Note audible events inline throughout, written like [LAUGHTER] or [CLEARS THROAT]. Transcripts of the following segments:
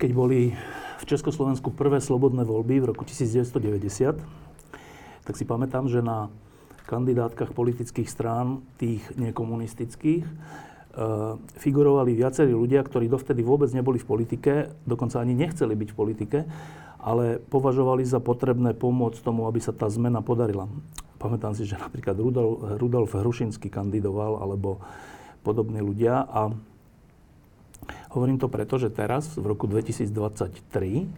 Keď boli v Československu prvé slobodné voľby v roku 1990, tak si pamätám, že na kandidátkach politických strán, tých nekomunistických, e, figurovali viacerí ľudia, ktorí dovtedy vôbec neboli v politike, dokonca ani nechceli byť v politike, ale považovali za potrebné pomôcť tomu, aby sa tá zmena podarila. Pamätám si, že napríklad Rudolf, Rudolf Hrušinský kandidoval, alebo podobní ľudia. A Hovorím to preto, že teraz, v roku 2023, eh,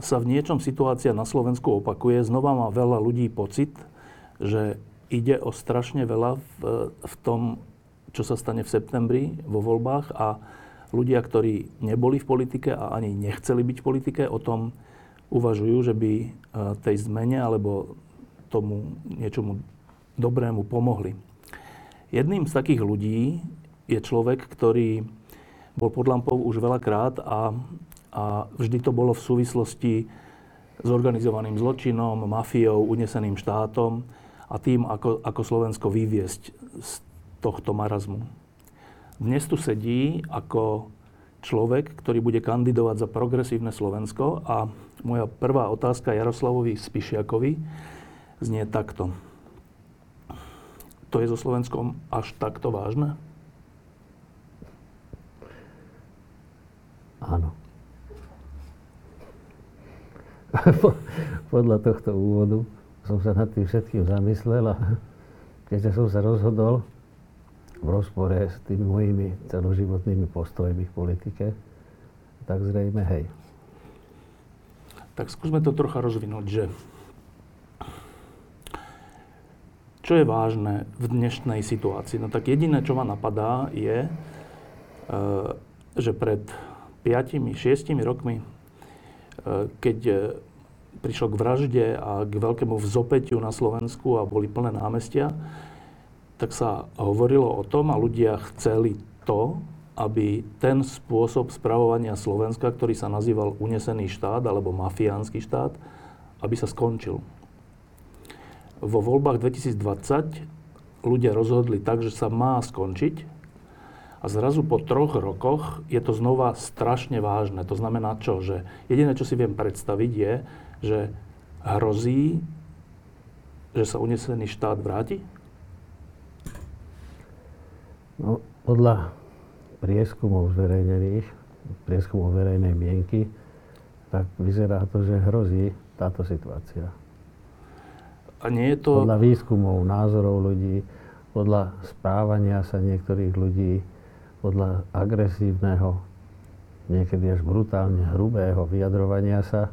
sa v niečom situácia na Slovensku opakuje. Znova má veľa ľudí pocit, že ide o strašne veľa v, v tom, čo sa stane v septembri vo voľbách a ľudia, ktorí neboli v politike a ani nechceli byť v politike, o tom uvažujú, že by eh, tej zmene alebo tomu niečomu dobrému pomohli. Jedným z takých ľudí je človek, ktorý bol pod lampou už veľakrát a, a vždy to bolo v súvislosti s organizovaným zločinom, mafiou, uneseným štátom a tým, ako, ako Slovensko vyviesť z tohto marazmu. Dnes tu sedí ako človek, ktorý bude kandidovať za progresívne Slovensko a moja prvá otázka Jaroslavovi Spišiakovi znie takto. To je so Slovenskom až takto vážne? Áno. [LAUGHS] Podľa tohto úvodu som sa nad tým všetkým zamyslel a [LAUGHS] keďže som sa rozhodol v rozpore s tými mojimi celoživotnými postojmi v politike, tak zrejme hej. Tak skúsme to trocha rozvinúť, že čo je vážne v dnešnej situácii? No tak jediné, čo ma napadá, je, e, že pred 5-6 rokmi, e, keď e, prišlo k vražde a k veľkému vzopetiu na Slovensku a boli plné námestia, tak sa hovorilo o tom a ľudia chceli to, aby ten spôsob spravovania Slovenska, ktorý sa nazýval unesený štát alebo mafiánsky štát, aby sa skončil. Vo voľbách 2020 ľudia rozhodli tak, že sa má skončiť a zrazu po troch rokoch je to znova strašne vážne. To znamená čo? Že jediné, čo si viem predstaviť je, že hrozí, že sa unesený štát vráti? No, podľa prieskumov zverejnených, prieskumov verejnej mienky, tak vyzerá to, že hrozí táto situácia. A nie je to... Podľa výskumov, názorov ľudí, podľa správania sa niektorých ľudí, podľa agresívneho, niekedy až brutálne hrubého vyjadrovania sa,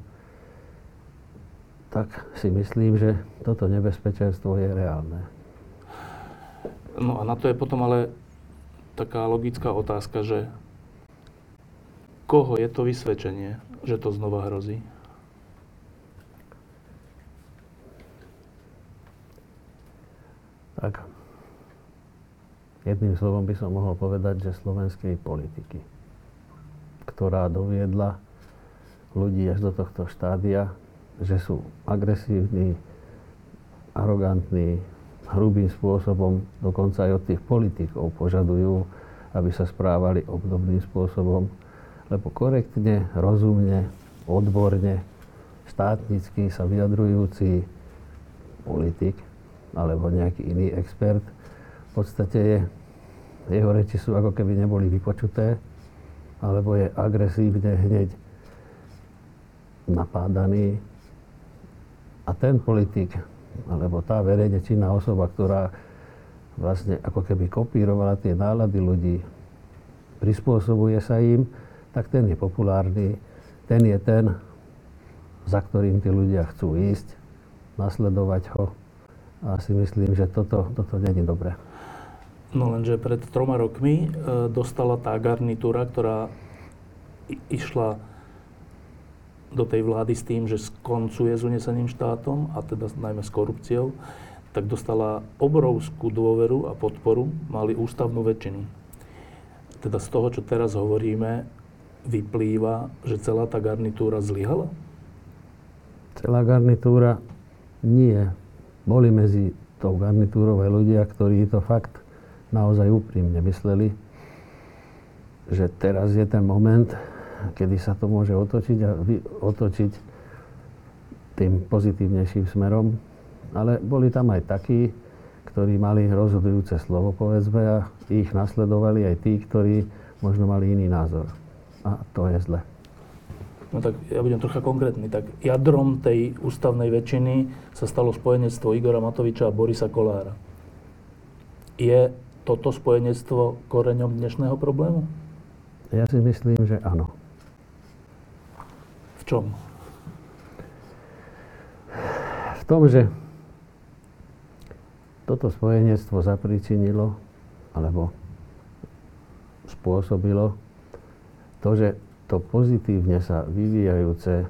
tak si myslím, že toto nebezpečenstvo je reálne. No a na to je potom ale taká logická otázka, že koho je to vysvedčenie, že to znova hrozí? Tak Jedným slovom by som mohol povedať, že slovenskej politiky, ktorá doviedla ľudí až do tohto štádia, že sú agresívni, arogantní, hrubým spôsobom, dokonca aj od tých politikov požadujú, aby sa správali obdobným spôsobom, lebo korektne, rozumne, odborne, štátnicky sa vyjadrujúci politik alebo nejaký iný expert – v podstate je, jeho reči sú ako keby neboli vypočuté, alebo je agresívne hneď napádaný. A ten politik, alebo tá verejne činná osoba, ktorá vlastne ako keby kopírovala tie nálady ľudí, prispôsobuje sa im, tak ten je populárny, ten je ten, za ktorým tí ľudia chcú ísť, nasledovať ho. A si myslím, že toto, toto není dobré. No lenže pred troma rokmi e, dostala tá garnitúra, ktorá išla do tej vlády s tým, že skoncuje s uneseným štátom, a teda najmä s korupciou, tak dostala obrovskú dôveru a podporu, mali ústavnú väčšinu. Teda z toho, čo teraz hovoríme, vyplýva, že celá tá garnitúra zlyhala? Celá garnitúra nie. Boli medzi tou garnitúrou aj ľudia, ktorí to fakt naozaj úprimne mysleli, že teraz je ten moment, kedy sa to môže otočiť a otočiť tým pozitívnejším smerom. Ale boli tam aj takí, ktorí mali rozhodujúce slovo, povedzme, a ich nasledovali aj tí, ktorí možno mali iný názor. A to je zle. No tak ja budem trocha konkrétny. Tak jadrom tej ústavnej väčšiny sa stalo spojenectvo Igora Matoviča a Borisa Kolára. Je toto spojenectvo koreňom dnešného problému? Ja si myslím, že áno. V čom? V tom, že toto spojenectvo zapričinilo alebo spôsobilo to, že to pozitívne sa vyvíjajúce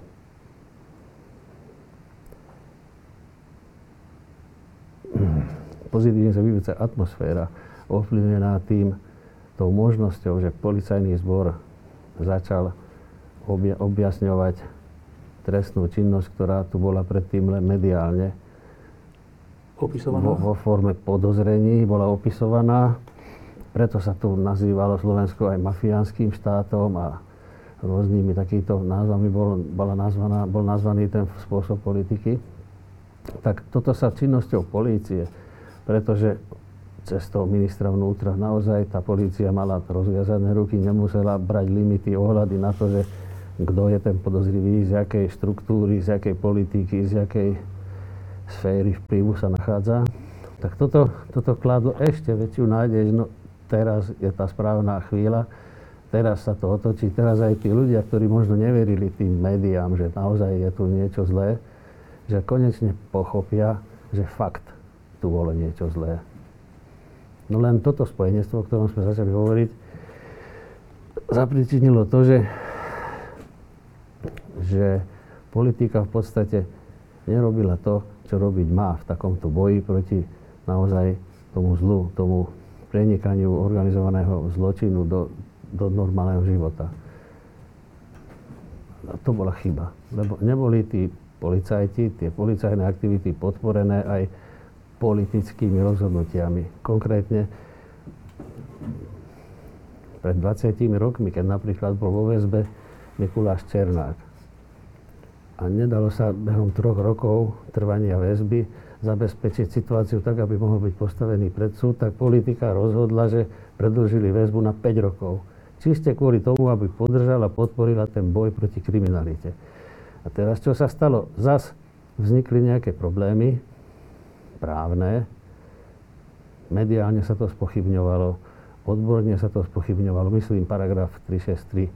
pozitívne sa vyvíjajúca atmosféra ovplyvnená tým, tou možnosťou, že policajný zbor začal obja- objasňovať trestnú činnosť, ktorá tu bola predtým len mediálne opisovaná? Vo, vo forme podozrení bola opisovaná. Preto sa tu nazývalo Slovensko aj mafiánskym štátom a rôznymi takýmito názvami bol, bola nazvaná, bol nazvaný ten spôsob politiky. Tak toto sa činnosťou polície, pretože cez toho ministra vnútra naozaj tá polícia mala rozviazané ruky, nemusela brať limity, ohľady na to, že kto je ten podozrivý, z jakej štruktúry, z jakej politiky, z jakej sféry vplyvu sa nachádza. Tak toto, toto kladlo ešte väčšiu nádej, no, teraz je tá správna chvíľa, teraz sa to otočí, teraz aj tí ľudia, ktorí možno neverili tým médiám, že naozaj je tu niečo zlé, že konečne pochopia, že fakt tu bolo niečo zlé. No len toto spojenectvo, o ktorom sme začali hovoriť, zapričinilo to, že, že politika v podstate nerobila to, čo robiť má v takomto boji proti naozaj tomu zlu, tomu prenikaniu organizovaného zločinu do, do normálneho života. A to bola chyba, lebo neboli tí policajti, tie policajné aktivity podporené aj politickými rozhodnutiami. Konkrétne pred 20 rokmi, keď napríklad bol vo väzbe Mikuláš Černák. A nedalo sa behom troch rokov trvania väzby zabezpečiť situáciu tak, aby mohol byť postavený pred súd, tak politika rozhodla, že predlžili väzbu na 5 rokov. Čiste kvôli tomu, aby podržala, podporila ten boj proti kriminalite. A teraz čo sa stalo? Zas vznikli nejaké problémy právne, mediálne sa to spochybňovalo, odborne sa to spochybňovalo, myslím paragraf 363.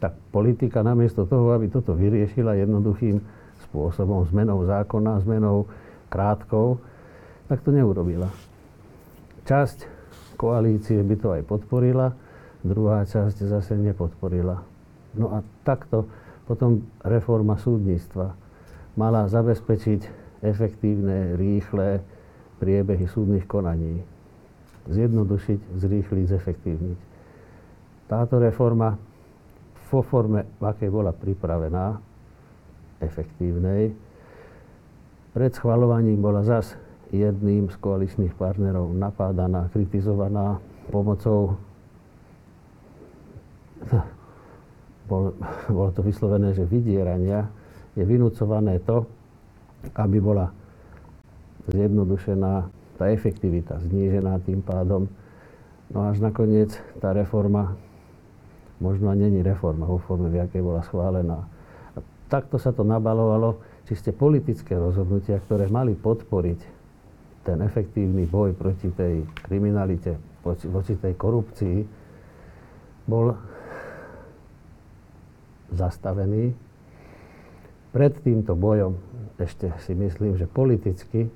Tak politika namiesto toho, aby toto vyriešila jednoduchým spôsobom, zmenou zákona, zmenou krátkou, tak to neurobila. Časť koalície by to aj podporila, druhá časť zase nepodporila. No a takto potom reforma súdnictva mala zabezpečiť efektívne, rýchle priebehy súdnych konaní. Zjednodušiť, zrýchliť, zefektívniť. Táto reforma vo forme, v akej bola pripravená, efektívnej, pred schvalovaním bola zas jedným z koaličných partnerov napádaná, kritizovaná pomocou bol, bolo to vyslovené, že vydierania je vynúcované to, aby bola zjednodušená tá efektivita, znížená tým pádom. No až nakoniec tá reforma, možno není reforma vo forme, v jakej bola schválená. A takto sa to nabalovalo čiste politické rozhodnutia, ktoré mali podporiť ten efektívny boj proti tej kriminalite, voči tej korupcii, bol zastavený. Pred týmto bojom ešte si myslím, že politicky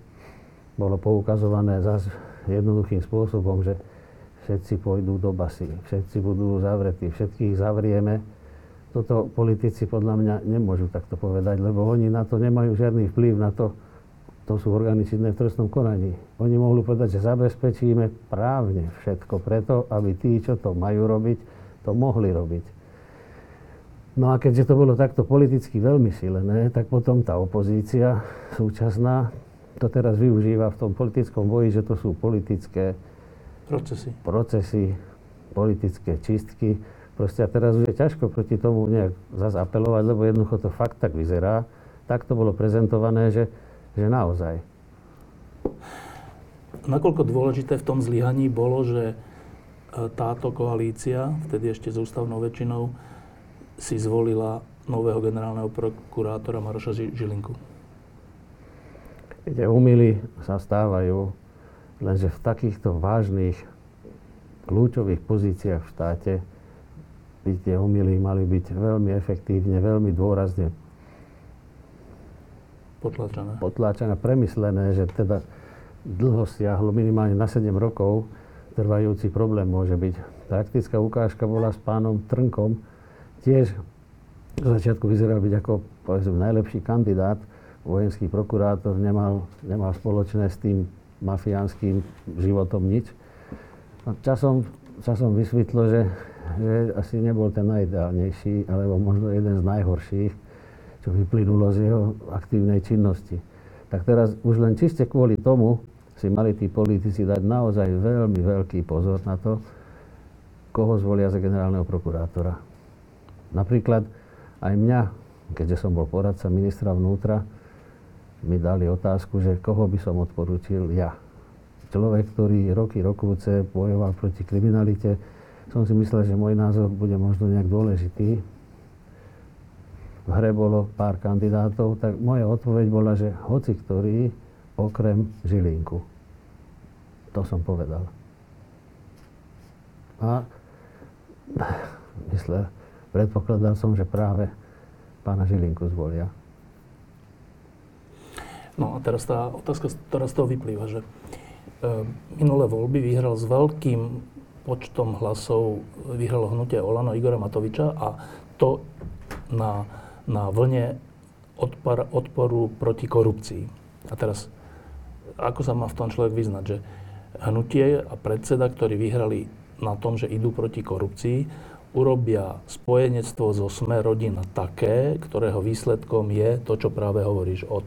bolo poukazované zase jednoduchým spôsobom, že všetci pôjdu do basy, všetci budú zavretí, všetkých zavrieme. Toto politici podľa mňa nemôžu takto povedať, lebo oni na to nemajú žiadny vplyv na to, to sú orgány činné v trestnom konaní. Oni mohli povedať, že zabezpečíme právne všetko preto, aby tí, čo to majú robiť, to mohli robiť. No a keďže to bolo takto politicky veľmi silené, tak potom tá opozícia súčasná to teraz využíva v tom politickom boji, že to sú politické procesy, procesy politické čistky. Proste a teraz už je ťažko proti tomu nejak zase apelovať, lebo jednoducho to fakt tak vyzerá. Tak to bolo prezentované, že, že naozaj. Nakoľko dôležité v tom zlyhaní bolo, že e, táto koalícia, vtedy ešte s ústavnou väčšinou, si zvolila nového generálneho prokurátora Maroša Žilinku? Viete, umily sa stávajú Lenže v takýchto vážnych, kľúčových pozíciách v štáte by tie umily mali byť veľmi efektívne, veľmi dôrazne potlačené. potlačené, premyslené, že teda dlho siahlo, minimálne na 7 rokov, trvajúci problém môže byť. Taktická ukážka bola s pánom Trnkom, tiež v začiatku vyzeral byť ako povedzme, najlepší kandidát, vojenský prokurátor, nemal, nemal spoločné s tým mafiánským životom nič. A časom, časom vysvetlo, že, že asi nebol ten najideálnejší, alebo možno jeden z najhorších, čo vyplynulo z jeho aktívnej činnosti. Tak teraz už len čiste kvôli tomu si mali tí politici dať naozaj veľmi veľký pozor na to, koho zvolia za generálneho prokurátora. Napríklad aj mňa, keďže som bol poradca ministra vnútra, mi dali otázku, že koho by som odporúčil ja. Človek, ktorý roky, rokúce bojoval proti kriminalite, som si myslel, že môj názor bude možno nejak dôležitý. V hre bolo pár kandidátov, tak moja odpoveď bola, že hoci ktorý, okrem Žilinku. To som povedal. A [SIGHS] myslel, predpokladal som, že práve pána Žilinku zvolia. No a teraz tá otázka, ktorá z toho vyplýva, že e, minulé voľby vyhral s veľkým počtom hlasov, vyhralo hnutie Olano Igora Matoviča a to na, na vlne odpor, odporu proti korupcii. A teraz, ako sa má v tom človek vyznať, že hnutie a predseda, ktorí vyhrali na tom, že idú proti korupcii, urobia spojenectvo zo Sme rodina také, ktorého výsledkom je to, čo práve hovoríš, od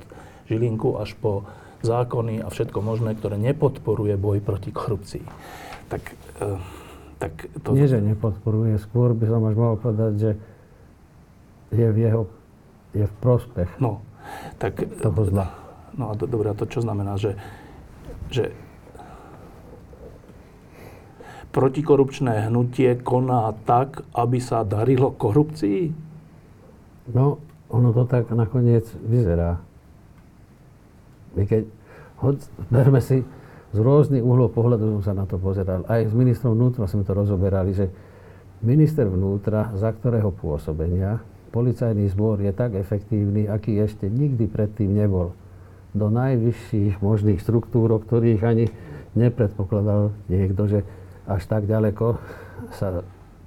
Žilinku až po zákony a všetko možné, ktoré nepodporuje boj proti korupcii. Tak, e, tak to... Nie, že nepodporuje, skôr by som až mohol povedať, že je v jeho, je v prospech no, tak, toho zla. No a do, dobré, a to čo znamená, že, že protikorupčné hnutie koná tak, aby sa darilo korupcii? No, ono to tak nakoniec vyzerá. Keď, hoď, berme si, z rôznych uhlov pohľadu som sa na to pozeral. Aj s ministrom vnútra sme to rozoberali, že minister vnútra, za ktorého pôsobenia policajný zbor je tak efektívny, aký ešte nikdy predtým nebol. Do najvyšších možných štruktúr, o ktorých ani nepredpokladal niekto, že až tak ďaleko sa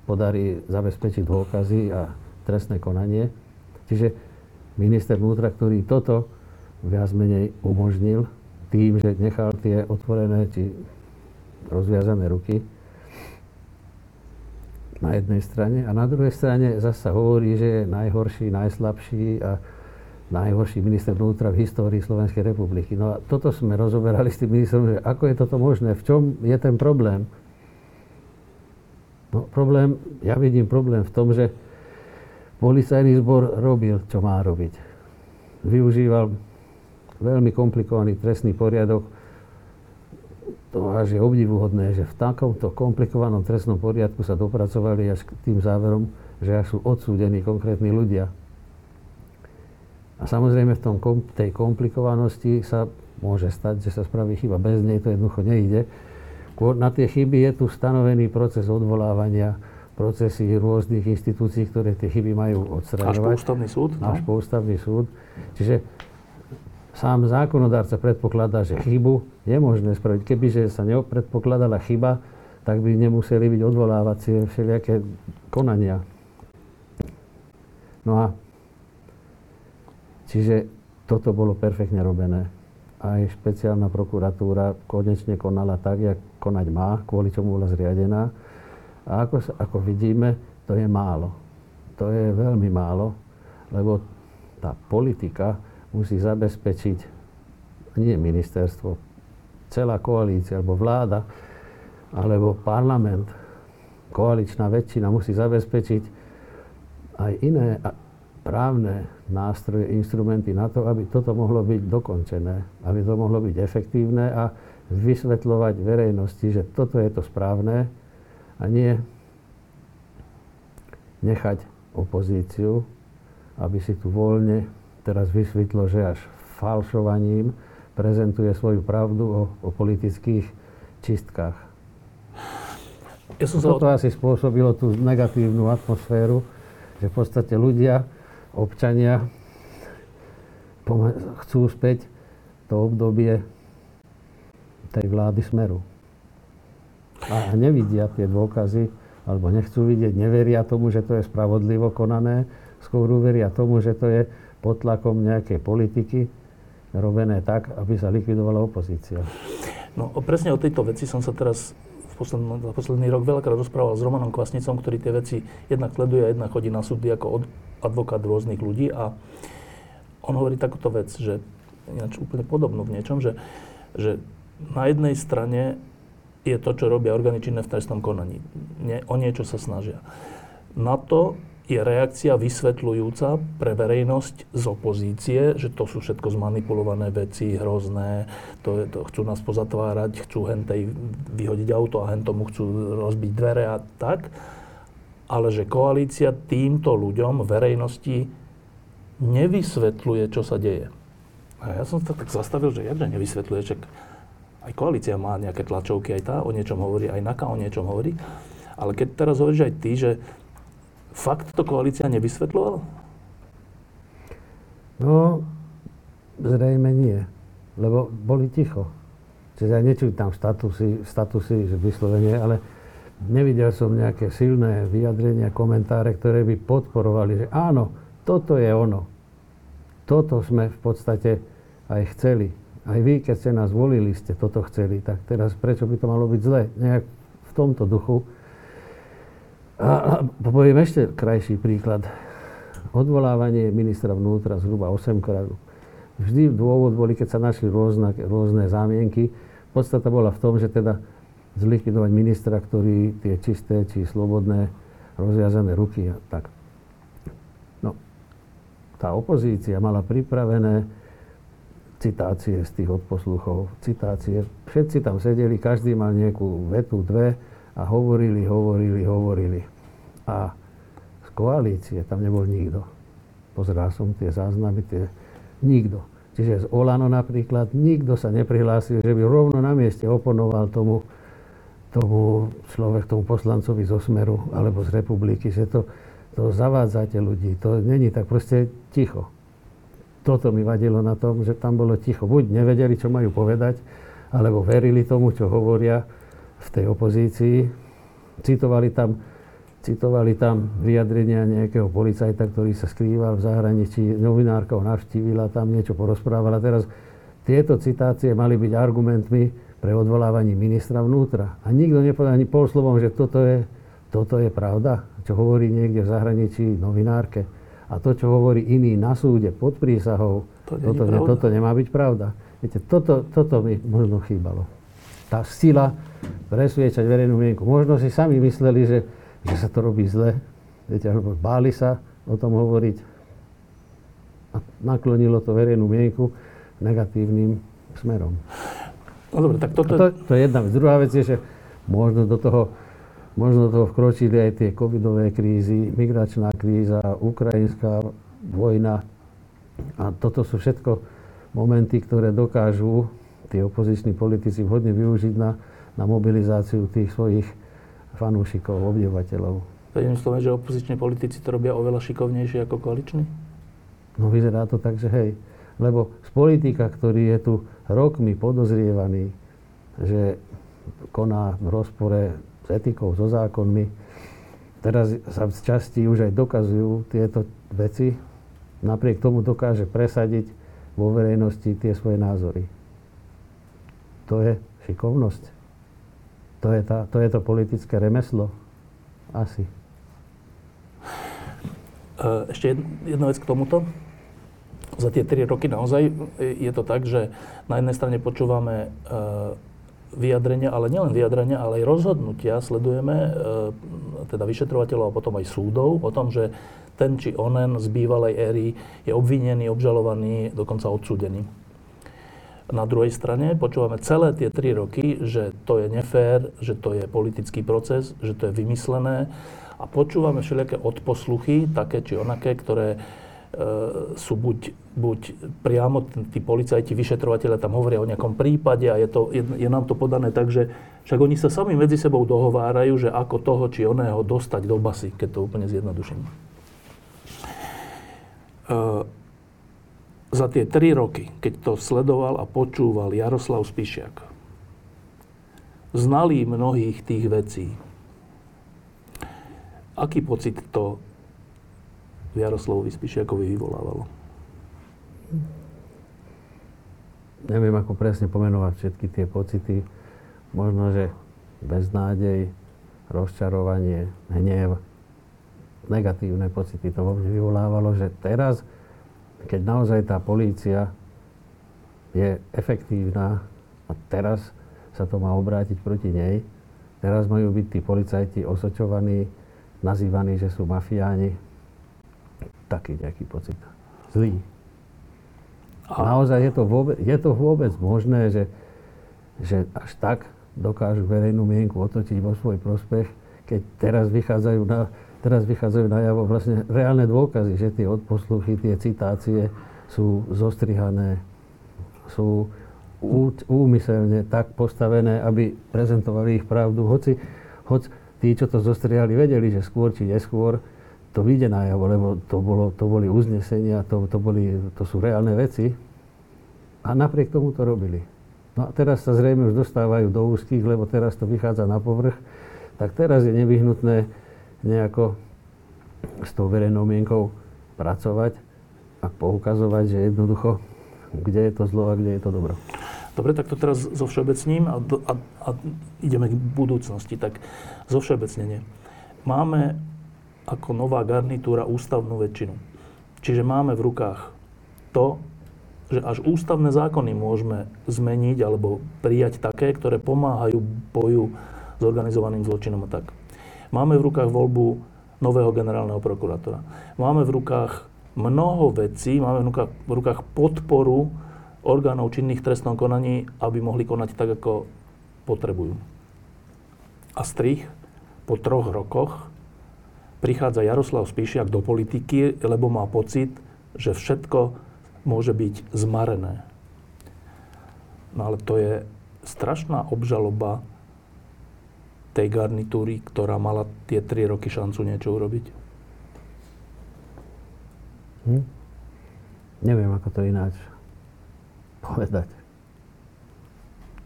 podarí zabezpečiť dôkazy a trestné konanie. Čiže minister vnútra, ktorý toto viac menej umožnil tým, že nechal tie otvorené či rozviazané ruky na jednej strane a na druhej strane zase hovorí, že je najhorší, najslabší a najhorší minister vnútra v histórii Slovenskej republiky. No a toto sme rozoberali s tým ministrom, že ako je toto možné, v čom je ten problém. No problém, ja vidím problém v tom, že policajný zbor robil, čo má robiť. Využíval veľmi komplikovaný trestný poriadok. To až je obdivuhodné, že v takomto komplikovanom trestnom poriadku sa dopracovali až k tým záverom, že až sú odsúdení konkrétni ľudia. A samozrejme v tom, tej komplikovanosti sa môže stať, že sa spraví chyba. Bez nej to jednoducho nejde. Na tie chyby je tu stanovený proces odvolávania, procesy rôznych inštitúcií, ktoré tie chyby majú odstraňovať. Až po ústavný súd? Až no? po ústavný súd. Čiže sám zákonodárca predpokladá, že chybu je možné spraviť. Kebyže sa nepredpokladala chyba, tak by nemuseli byť odvolávacie všelijaké konania. No a čiže toto bolo perfektne robené. Aj špeciálna prokuratúra konečne konala tak, jak konať má, kvôli čomu bola zriadená. A ako, ako vidíme, to je málo. To je veľmi málo, lebo tá politika musí zabezpečiť nie ministerstvo, celá koalícia alebo vláda, alebo parlament, koaličná väčšina musí zabezpečiť aj iné právne nástroje, instrumenty na to, aby toto mohlo byť dokončené, aby to mohlo byť efektívne a vysvetľovať verejnosti, že toto je to správne a nie nechať opozíciu, aby si tu voľne teraz vysvetlo, že až falšovaním prezentuje svoju pravdu o, o politických čistkách. Ja som Toto sa... asi spôsobilo tú negatívnu atmosféru, že v podstate ľudia občania chcú späť to obdobie tej vlády Smeru. A nevidia tie dôkazy, alebo nechcú vidieť, neveria tomu, že to je spravodlivo konané, skôr uveria tomu, že to je pod tlakom nejakej politiky robené tak, aby sa likvidovala opozícia. No presne o tejto veci som sa teraz posledný, za posledný rok veľakrát rozprával s Romanom Kvasnicom, ktorý tie veci jednak sleduje a jednak chodí na súdy ako advokát rôznych ľudí a on hovorí takúto vec, že ináč úplne podobnú v niečom, že, že na jednej strane je to, čo robia orgány činné v trestnom konaní. Nie, o niečo sa snažia. Na to je reakcia vysvetľujúca pre verejnosť z opozície, že to sú všetko zmanipulované veci, hrozné, to, je, to chcú nás pozatvárať, chcú hentej vyhodiť auto a hentomu chcú rozbiť dvere a tak. Ale že koalícia týmto ľuďom, verejnosti, nevysvetľuje, čo sa deje. A ja som sa tak zastavil, že jakže nevysvetľuje, čak aj koalícia má nejaké tlačovky, aj tá o niečom hovorí, aj NAKA o niečom hovorí. Ale keď teraz hovoríš aj ty, že Fakt to koalícia nevysvetľovala? No, zrejme nie. Lebo boli ticho. Čiže ja nečítam statusy, statusy že vyslovene, ale nevidel som nejaké silné vyjadrenia, komentáre, ktoré by podporovali, že áno, toto je ono. Toto sme v podstate aj chceli. Aj vy, keď ste nás volili, ste toto chceli. Tak teraz prečo by to malo byť zle? Nejak v tomto duchu a, a poviem ešte krajší príklad. Odvolávanie ministra vnútra zhruba 8 krát. Vždy dôvod boli, keď sa našli rôzne, rôzne zámienky. Podstata bola v tom, že teda zlikvidovať ministra, ktorý tie čisté či slobodné rozviazané ruky a tak. No, tá opozícia mala pripravené citácie z tých odposluchov, citácie. Všetci tam sedeli, každý mal nejakú vetu, dve a hovorili, hovorili, hovorili. A z koalície tam nebol nikto. Pozeral som tie záznamy, tie... Nikto. Čiže z Olano napríklad nikto sa neprihlásil, že by rovno na mieste oponoval tomu, tomu človek, tomu poslancovi zo Smeru alebo z republiky, že to, to zavádzate ľudí. To není tak proste ticho. Toto mi vadilo na tom, že tam bolo ticho. Buď nevedeli, čo majú povedať, alebo verili tomu, čo hovoria, v tej opozícii. Citovali tam, citovali tam vyjadrenia nejakého policajta, ktorý sa skrýval v zahraničí. Novinárka ho navštívila, tam niečo porozprávala. Teraz tieto citácie mali byť argumentmi pre odvolávanie ministra vnútra. A nikto nepovedal ani pol slovom, že toto je, toto je pravda, čo hovorí niekde v zahraničí novinárke. A to, čo hovorí iný na súde pod prísahou, to toto, ne, toto nemá byť pravda. Viete, toto, toto mi možno chýbalo tá sila presviečať verejnú mienku. Možno si sami mysleli, že, že sa to robí zle, viete, alebo báli sa o tom hovoriť a naklonilo to verejnú mienku negatívnym smerom. No dobre, tak toto... To, to je jedna vec. Druhá vec je, že možno do toho, možno do toho vkročili aj tie covidové krízy, migračná kríza, ukrajinská vojna. A toto sú všetko momenty, ktoré dokážu tí opoziční politici vhodne využiť na, na mobilizáciu tých svojich fanúšikov, obdivateľov. To je slovom, že opoziční politici to robia oveľa šikovnejšie ako koaliční? No vyzerá to tak, že hej. Lebo z politika, ktorý je tu rokmi podozrievaný, že koná v rozpore s etikou, so zákonmi, teraz sa v časti už aj dokazujú tieto veci, napriek tomu dokáže presadiť vo verejnosti tie svoje názory. To je šikovnosť. To je, tá, to, je to politické remeslo. Asi. E, ešte jedna vec k tomuto. Za tie tri roky naozaj je to tak, že na jednej strane počúvame e, vyjadrenia, ale nielen vyjadrenia, ale aj rozhodnutia sledujeme, e, teda vyšetrovateľov a potom aj súdov o tom, že ten či onen z bývalej éry je obvinený, obžalovaný, dokonca odsúdený. Na druhej strane počúvame celé tie tri roky, že to je nefér, že to je politický proces, že to je vymyslené a počúvame všelijaké odposluchy, také či onaké, ktoré e, sú buď, buď priamo tí policajti, vyšetrovateľe tam hovoria o nejakom prípade a je, to, je, je nám to podané tak, že však oni sa sami medzi sebou dohovárajú, že ako toho či oného dostať do basy, keď to úplne zjednoduším. Eh, za tie tri roky, keď to sledoval a počúval Jaroslav Spišiak, znalý mnohých tých vecí, aký pocit to Jaroslavovi Spišiakovi vyvolávalo? Neviem, ako presne pomenovať všetky tie pocity. Možno, že beznádej, rozčarovanie, hnev, negatívne pocity to vo mne vyvolávalo, že teraz, keď naozaj tá polícia je efektívna a teraz sa to má obrátiť proti nej, teraz majú byť tí policajti osočovaní, nazývaní, že sú mafiáni, taký nejaký pocit. Zlý. A naozaj je to vôbec, je to vôbec možné, že, že až tak dokážu verejnú mienku otočiť vo svoj prospech, keď teraz vychádzajú na, teraz vychádzajú najavo vlastne reálne dôkazy, že tie odposluchy, tie citácie sú zostrihané, sú úmyselne tak postavené, aby prezentovali ich pravdu. Hoci, hoci tí, čo to zostrihali, vedeli, že skôr či neskôr to vyjde najavo, lebo to, bolo, to boli uznesenia, to, to, boli, to sú reálne veci. A napriek tomu to robili. No a teraz sa zrejme už dostávajú do úzkých, lebo teraz to vychádza na povrch. Tak teraz je nevyhnutné nejako s tou verejnou mienkou pracovať a poukazovať, že jednoducho, kde je to zlo a kde je to dobro. Dobre, tak to teraz zo všeobecním a, a, a ideme k budúcnosti. Tak zo všeobecnenie. Máme ako nová garnitúra ústavnú väčšinu. Čiže máme v rukách to, že až ústavné zákony môžeme zmeniť alebo prijať také, ktoré pomáhajú boju s organizovaným zločinom a tak. Máme v rukách voľbu nového generálneho prokurátora. Máme v rukách mnoho vecí, máme v rukách, v rukách podporu orgánov činných v trestnom konaní, aby mohli konať tak, ako potrebujú. A strich po troch rokoch prichádza Jaroslav Spíšiak do politiky, lebo má pocit, že všetko môže byť zmarené. No ale to je strašná obžaloba tej garnitúry, ktorá mala tie tri roky šancu niečo urobiť? Hm? Neviem, ako to ináč povedať.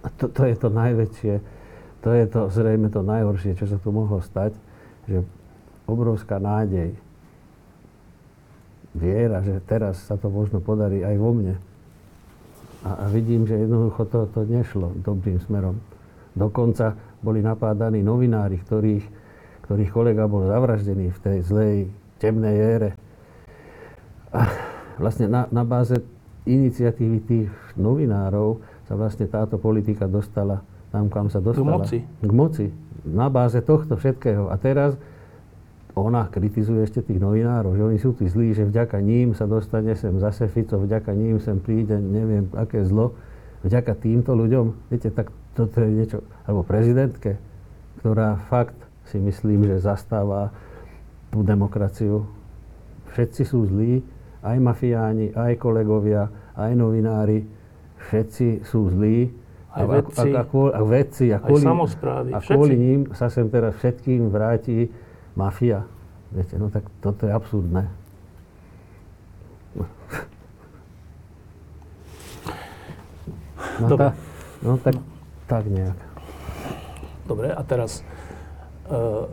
A to, to je to najväčšie, to je to zrejme to najhoršie, čo sa tu mohlo stať, že obrovská nádej, viera, že teraz sa to možno podarí aj vo mne. A, a vidím, že jednoducho to, to nešlo dobrým smerom. Dokonca boli napádaní novinári, ktorých, ktorých kolega bol zavraždený v tej zlej, temnej ére. A vlastne na, na báze iniciatívy tých novinárov sa vlastne táto politika dostala tam, kam sa dostala. K moci. K moci. Na báze tohto všetkého. A teraz ona kritizuje ešte tých novinárov, že oni sú tí zlí, že vďaka ním sa dostane sem zase Fico, vďaka ním sem príde neviem aké zlo. Vďaka týmto ľuďom, viete, tak toto je niečo, alebo prezidentke, ktorá fakt si myslím, že zastáva tú demokraciu. Všetci sú zlí, aj mafiáni, aj kolegovia, aj novinári, všetci sú zlí. Aj vedci. A, a, a, a vedci. A kvôli, aj samozprávy. A kvôli ním sa sem teraz všetkým vráti mafia. Viete, no tak toto je absurdné. [LAUGHS] No, tá, no tak, tak nejak. Dobre, a teraz uh,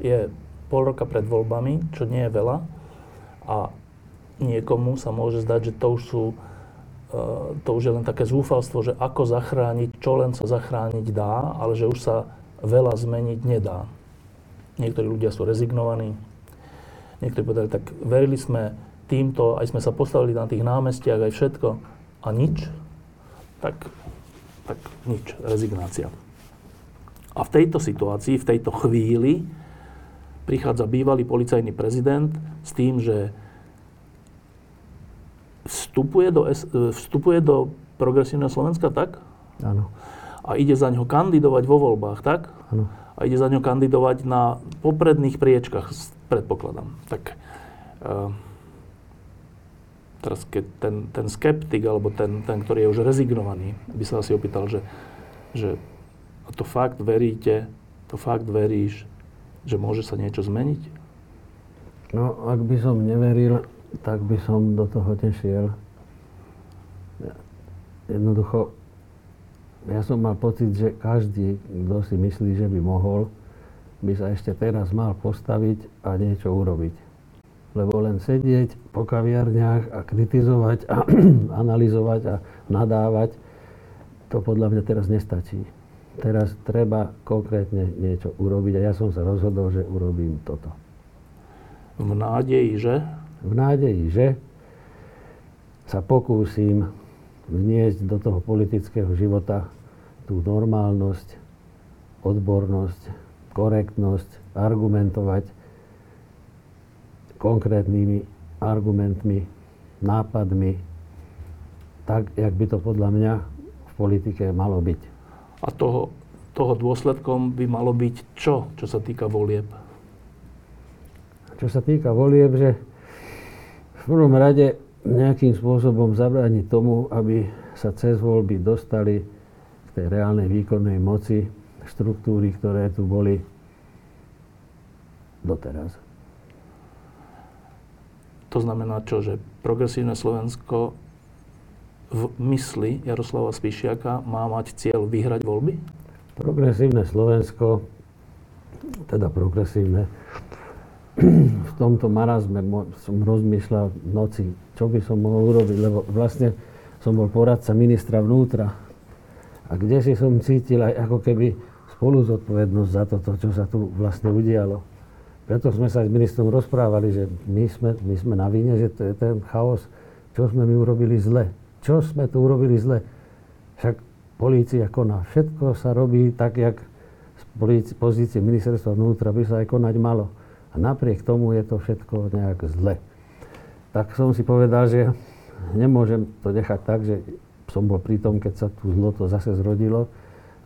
je pol roka pred voľbami, čo nie je veľa. A niekomu sa môže zdať, že to už sú uh, to už je len také zúfalstvo, že ako zachrániť, čo len sa zachrániť dá, ale že už sa veľa zmeniť nedá. Niektorí ľudia sú rezignovaní, niektorí povedali, tak verili sme týmto, aj sme sa postavili na tých námestiach, aj všetko, a nič, tak, tak nič, rezignácia. A v tejto situácii, v tejto chvíli prichádza bývalý policajný prezident s tým, že vstupuje do, vstupuje do progresívneho Slovenska, tak? Áno. A ide za ňo kandidovať vo voľbách, tak? Áno. A ide za ňo kandidovať na popredných priečkach, predpokladám. Tak uh, teraz keď ten, ten skeptik, alebo ten, ten, ktorý je už rezignovaný, by sa asi opýtal, že, že to fakt veríte, to fakt veríš, že môže sa niečo zmeniť? No, ak by som neveril, tak by som do toho nešiel. Jednoducho, ja som mal pocit, že každý, kto si myslí, že by mohol, by sa ešte teraz mal postaviť a niečo urobiť. Lebo len sedieť po kaviarniach a kritizovať a [CLEARS THROAT] analyzovať a nadávať, to podľa mňa teraz nestačí. Teraz treba konkrétne niečo urobiť a ja som sa rozhodol, že urobím toto. V nádeji, že? V nádeji, že sa pokúsim vniesť do toho politického života tú normálnosť, odbornosť, korektnosť, argumentovať konkrétnymi argumentmi, nápadmi, tak, jak by to podľa mňa v politike malo byť. A toho, toho dôsledkom by malo byť čo, čo sa týka volieb? Čo sa týka volieb, že v prvom rade nejakým spôsobom zabrániť tomu, aby sa cez voľby dostali k tej reálnej výkonnej moci štruktúry, ktoré tu boli doteraz. To znamená čo, že progresívne Slovensko v mysli Jaroslava Spišiaka má mať cieľ vyhrať voľby? Progresívne Slovensko, teda progresívne, v tomto marazme som rozmýšľal v noci, čo by som mohol urobiť, lebo vlastne som bol poradca ministra vnútra. A kde si som cítil aj ako keby spolu zodpovednosť za toto, čo sa tu vlastne udialo. Preto sme sa aj s ministrom rozprávali, že my sme, my sme na víne, že to je ten chaos, čo sme my urobili zle. Čo sme tu urobili zle? Však polícia koná. Všetko sa robí tak, jak z pozície ministerstva vnútra by sa aj konať malo. A napriek tomu je to všetko nejak zle. Tak som si povedal, že nemôžem to nechať tak, že som bol pri tom, keď sa tu zlo to zase zrodilo.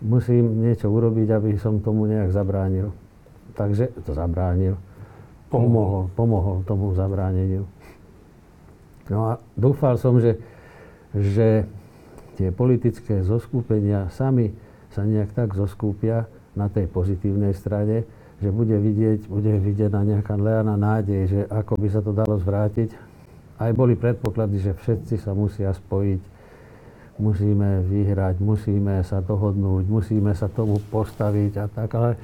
Musím niečo urobiť, aby som tomu nejak zabránil. Takže to zabránil. Pomohol, pomohol tomu zabráneniu. No a dúfal som, že, že tie politické zoskupenia sami sa nejak tak zoskúpia na tej pozitívnej strane, že bude vidieť, bude videná nejaká leana nádej, že ako by sa to dalo zvrátiť. Aj boli predpoklady, že všetci sa musia spojiť, musíme vyhrať, musíme sa dohodnúť, musíme sa tomu postaviť a tak, ale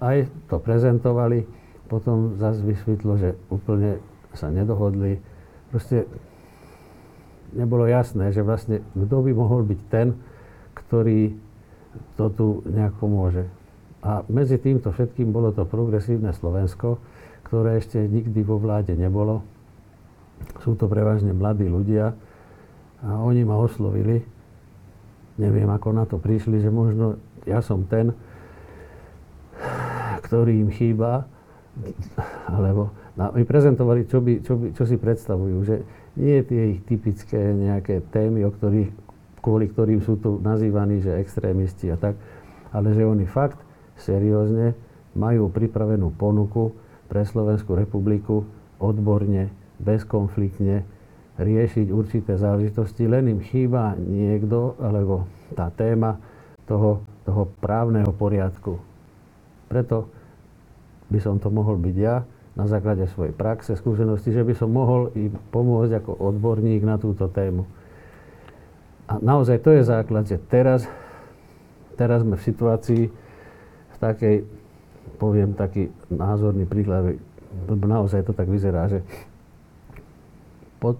aj to prezentovali. Potom zase vysvetlo, že úplne sa nedohodli. Proste nebolo jasné, že vlastne kto by mohol byť ten, ktorý to tu nejak pomôže. A medzi týmto všetkým bolo to progresívne Slovensko, ktoré ešte nikdy vo vláde nebolo. Sú to prevažne mladí ľudia a oni ma oslovili. Neviem, ako na to prišli, že možno ja som ten, ktorý im chýba, alebo no, my prezentovali, čo, by, čo, by, čo si predstavujú, že nie tie ich typické nejaké témy, o ktorých, kvôli ktorým sú tu nazývaní, že extrémisti a tak, ale že oni fakt seriózne majú pripravenú ponuku pre Slovenskú republiku odborne, bezkonfliktne riešiť určité záležitosti, len im chýba niekto, alebo tá téma toho, toho právneho poriadku. Preto by som to mohol byť ja na základe svojej praxe, skúsenosti, že by som mohol im pomôcť ako odborník na túto tému. A naozaj to je základ, že teraz, teraz sme v situácii v takej, poviem taký názorný príklad, lebo naozaj to tak vyzerá, že pod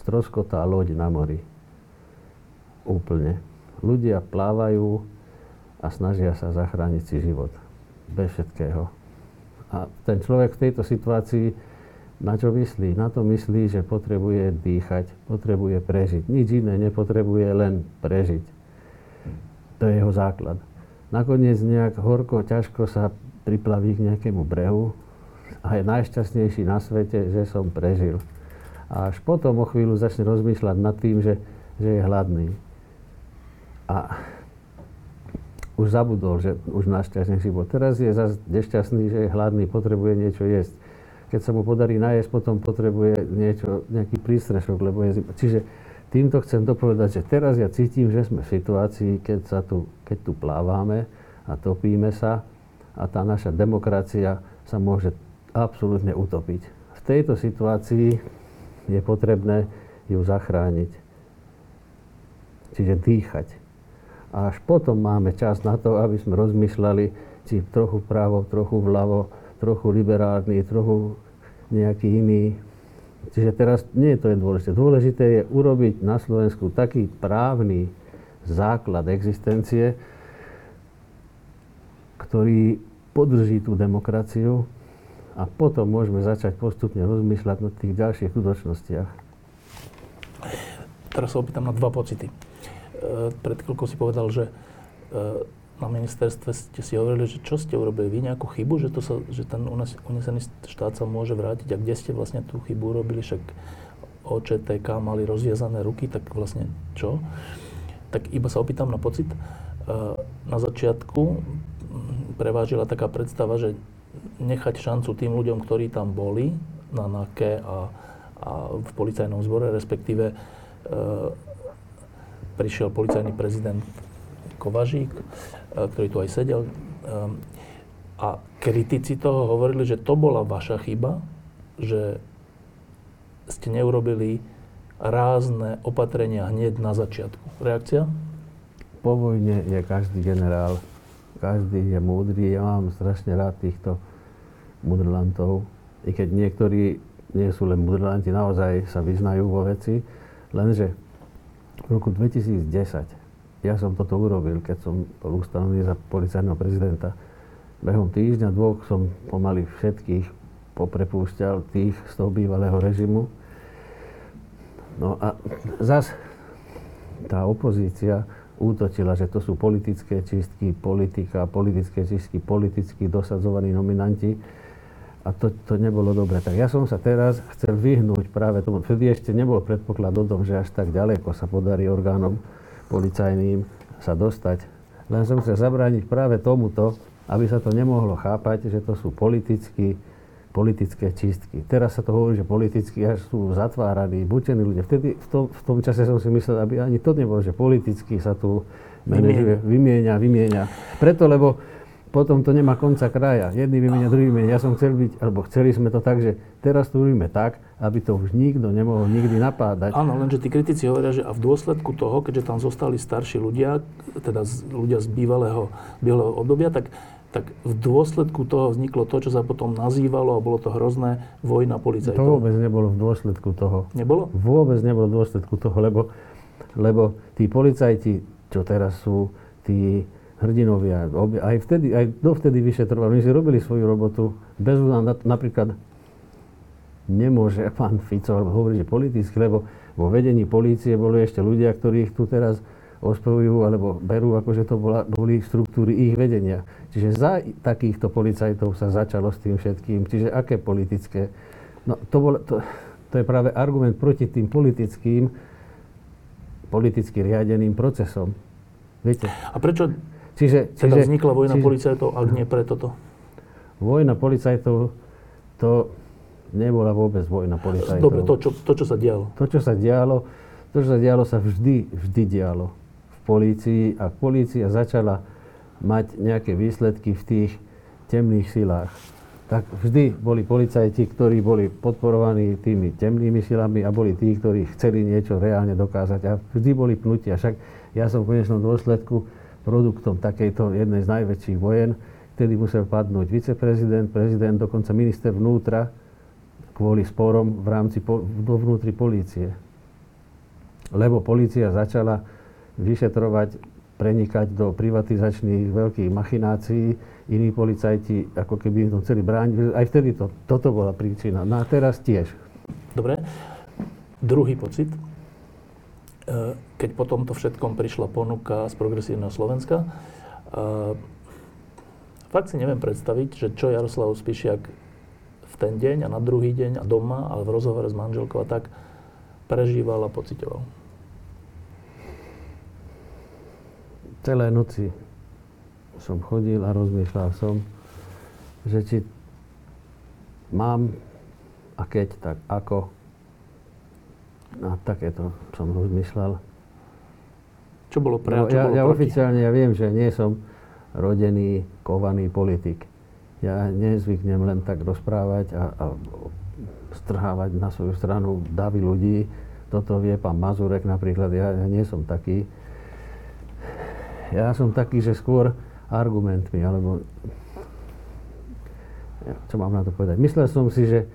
stroskotá loď na mori. Úplne. Ľudia plávajú a snažia sa zachrániť si život. Bez všetkého. A ten človek v tejto situácii na čo myslí? Na to myslí, že potrebuje dýchať, potrebuje prežiť. Nič iné nepotrebuje, len prežiť. To je jeho základ. Nakoniec nejak horko, ťažko sa priplaví k nejakému brehu a je najšťastnejší na svete, že som prežil. A až potom o chvíľu začne rozmýšľať nad tým, že, že je hladný. A už zabudol, že už našťastnejší bol. Teraz je zase nešťastný, že je hladný, potrebuje niečo jesť keď sa mu podarí nájsť, potom potrebuje niečo, nejaký prístrešok, lebo je zima. Čiže týmto chcem dopovedať, že teraz ja cítim, že sme v situácii, keď, sa tu, keď tu plávame a topíme sa a tá naša demokracia sa môže absolútne utopiť. V tejto situácii je potrebné ju zachrániť. Čiže dýchať. A až potom máme čas na to, aby sme rozmýšľali, či trochu vpravo, trochu vľavo, trochu liberálny, trochu nejaký iný. Čiže teraz nie je to je dôležité. Dôležité je urobiť na Slovensku taký právny základ existencie, ktorý podrží tú demokraciu a potom môžeme začať postupne rozmýšľať na tých ďalších skutočnostiach. Teraz sa opýtam na dva pocity. E, pred chvíľkou si povedal, že e, na ministerstve ste si hovorili, že čo ste urobili vy, nejakú chybu, že, to sa, že ten unesený štát sa môže vrátiť a kde ste vlastne tú chybu urobili, však OČTK mali rozviazané ruky, tak vlastne čo? Tak iba sa opýtam na pocit. E, na začiatku prevážila taká predstava, že nechať šancu tým ľuďom, ktorí tam boli na NAKE a, a v policajnom zbore, respektíve prišiel policajný prezident Kovažík, e, ktorý tu aj sedel. E, a kritici toho hovorili, že to bola vaša chyba, že ste neurobili rázne opatrenia hneď na začiatku. Reakcia? Po vojne je každý generál, každý je múdry. Ja mám strašne rád týchto mudrlantov. I keď niektorí nie sú len mudrlanti, naozaj sa vyznajú vo veci. Lenže v roku 2010 ja som toto urobil, keď som bol ustanovený za policajného prezidenta. Behom týždňa, dvoch som pomaly všetkých poprepúšťal tých z toho bývalého režimu. No a zas tá opozícia útočila, že to sú politické čistky, politika, politické čistky, politicky dosadzovaní nominanti. A to, to nebolo dobre. Tak ja som sa teraz chcel vyhnúť práve tomu. Vtedy ešte nebol predpoklad o tom, že až tak ďaleko sa podarí orgánom policajným sa dostať. Len som chcel zabrániť práve tomuto, aby sa to nemohlo chápať, že to sú politicky, politické čistky. Teraz sa to hovorí, že politicky až sú zatváraní, bučení ľudia. Vtedy, v tom, v tom čase som si myslel, aby ani to nebolo, že politicky sa tu manažuje, vymieňa, vymieňa. Preto, lebo potom to nemá konca kraja. Jedný vymenia, druhý vymenia. Ja som chcel byť, alebo chceli sme to tak, že teraz to robíme tak, aby to už nikto nemohol nikdy napádať. Áno, lenže tí kritici hovoria, že a v dôsledku toho, keďže tam zostali starší ľudia, teda ľudia z bývalého, bývalého obdobia, tak, tak v dôsledku toho vzniklo to, čo sa potom nazývalo a bolo to hrozné vojna policajtov. To vôbec nebolo v dôsledku toho. Nebolo? Vôbec nebolo v dôsledku toho, lebo, lebo tí policajti, čo teraz sú, tí hrdinovia. Aj vtedy, aj dovtedy vyšetrovali. My si robili svoju robotu. Bez na, napríklad nemôže pán Fico hovoriť, že politicky, lebo vo vedení polície boli ešte ľudia, ktorých tu teraz ospevujú alebo berú, akože to bola, boli štruktúry ich vedenia. Čiže za takýchto policajtov sa začalo s tým všetkým. Čiže aké politické? No to, bol, to, to je práve argument proti tým politickým, politicky riadeným procesom. Viete? A prečo Čiže, teda čiže, vznikla vojna čiže, policajtov, ak nie pre toto? Vojna policajtov, to nebola vôbec vojna policajtov. Dobre, to čo, to, čo sa dialo. To, čo sa dialo, to, čo sa dialo, sa vždy, vždy dialo v polícii a polícia začala mať nejaké výsledky v tých temných silách. tak vždy boli policajti, ktorí boli podporovaní tými temnými silami a boli tí, ktorí chceli niečo reálne dokázať. A vždy boli pnutia. Však ja som v konečnom dôsledku produktom takejto jednej z najväčších vojen, vtedy musel padnúť viceprezident, prezident, dokonca minister vnútra kvôli sporom v rámci vo vnútri polície. Lebo polícia začala vyšetrovať, prenikať do privatizačných veľkých machinácií, iní policajti ako keby to chceli brániť. Aj vtedy to, toto bola príčina. No a teraz tiež. Dobre. Druhý pocit. E, keď po tomto všetkom prišla ponuka z progresívneho Slovenska, e, fakt si neviem predstaviť, že čo Jaroslav Spišiak v ten deň a na druhý deň a doma, ale v rozhovore s manželkou a tak prežíval a pocitoval. Celé noci som chodil a rozmýšľal som, že či mám a keď, tak ako. A takéto som rozmýšľal. Čo bolo pre no, čo ja, bolo ja proti? oficiálne ja viem, že nie som rodený, kovaný politik. Ja nezvyknem len tak rozprávať a, a strhávať na svoju stranu davy ľudí. Toto vie pán Mazurek napríklad, ja, ja nie som taký. Ja som taký, že skôr argumentmi, alebo čo mám na to povedať. Myslel som si, že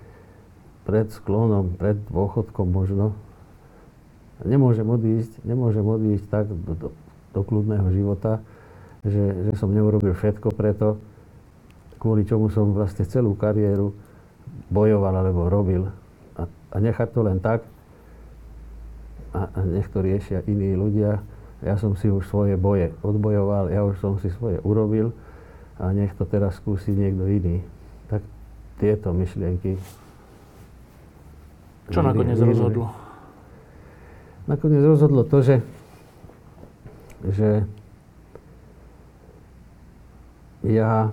pred sklonom, pred dôchodkom možno nemôžem odísť, nemôžem odísť tak do, do, do kľudného života, že, že som neurobil všetko preto, kvôli čomu som vlastne celú kariéru bojoval alebo robil. A, a nechať to len tak a, a nech to riešia iní ľudia, ja som si už svoje boje odbojoval, ja už som si svoje urobil a nech to teraz skúsi niekto iný. Tak tieto myšlienky. Čo nakoniec rozhodlo? Nakoniec rozhodlo to, že, že ja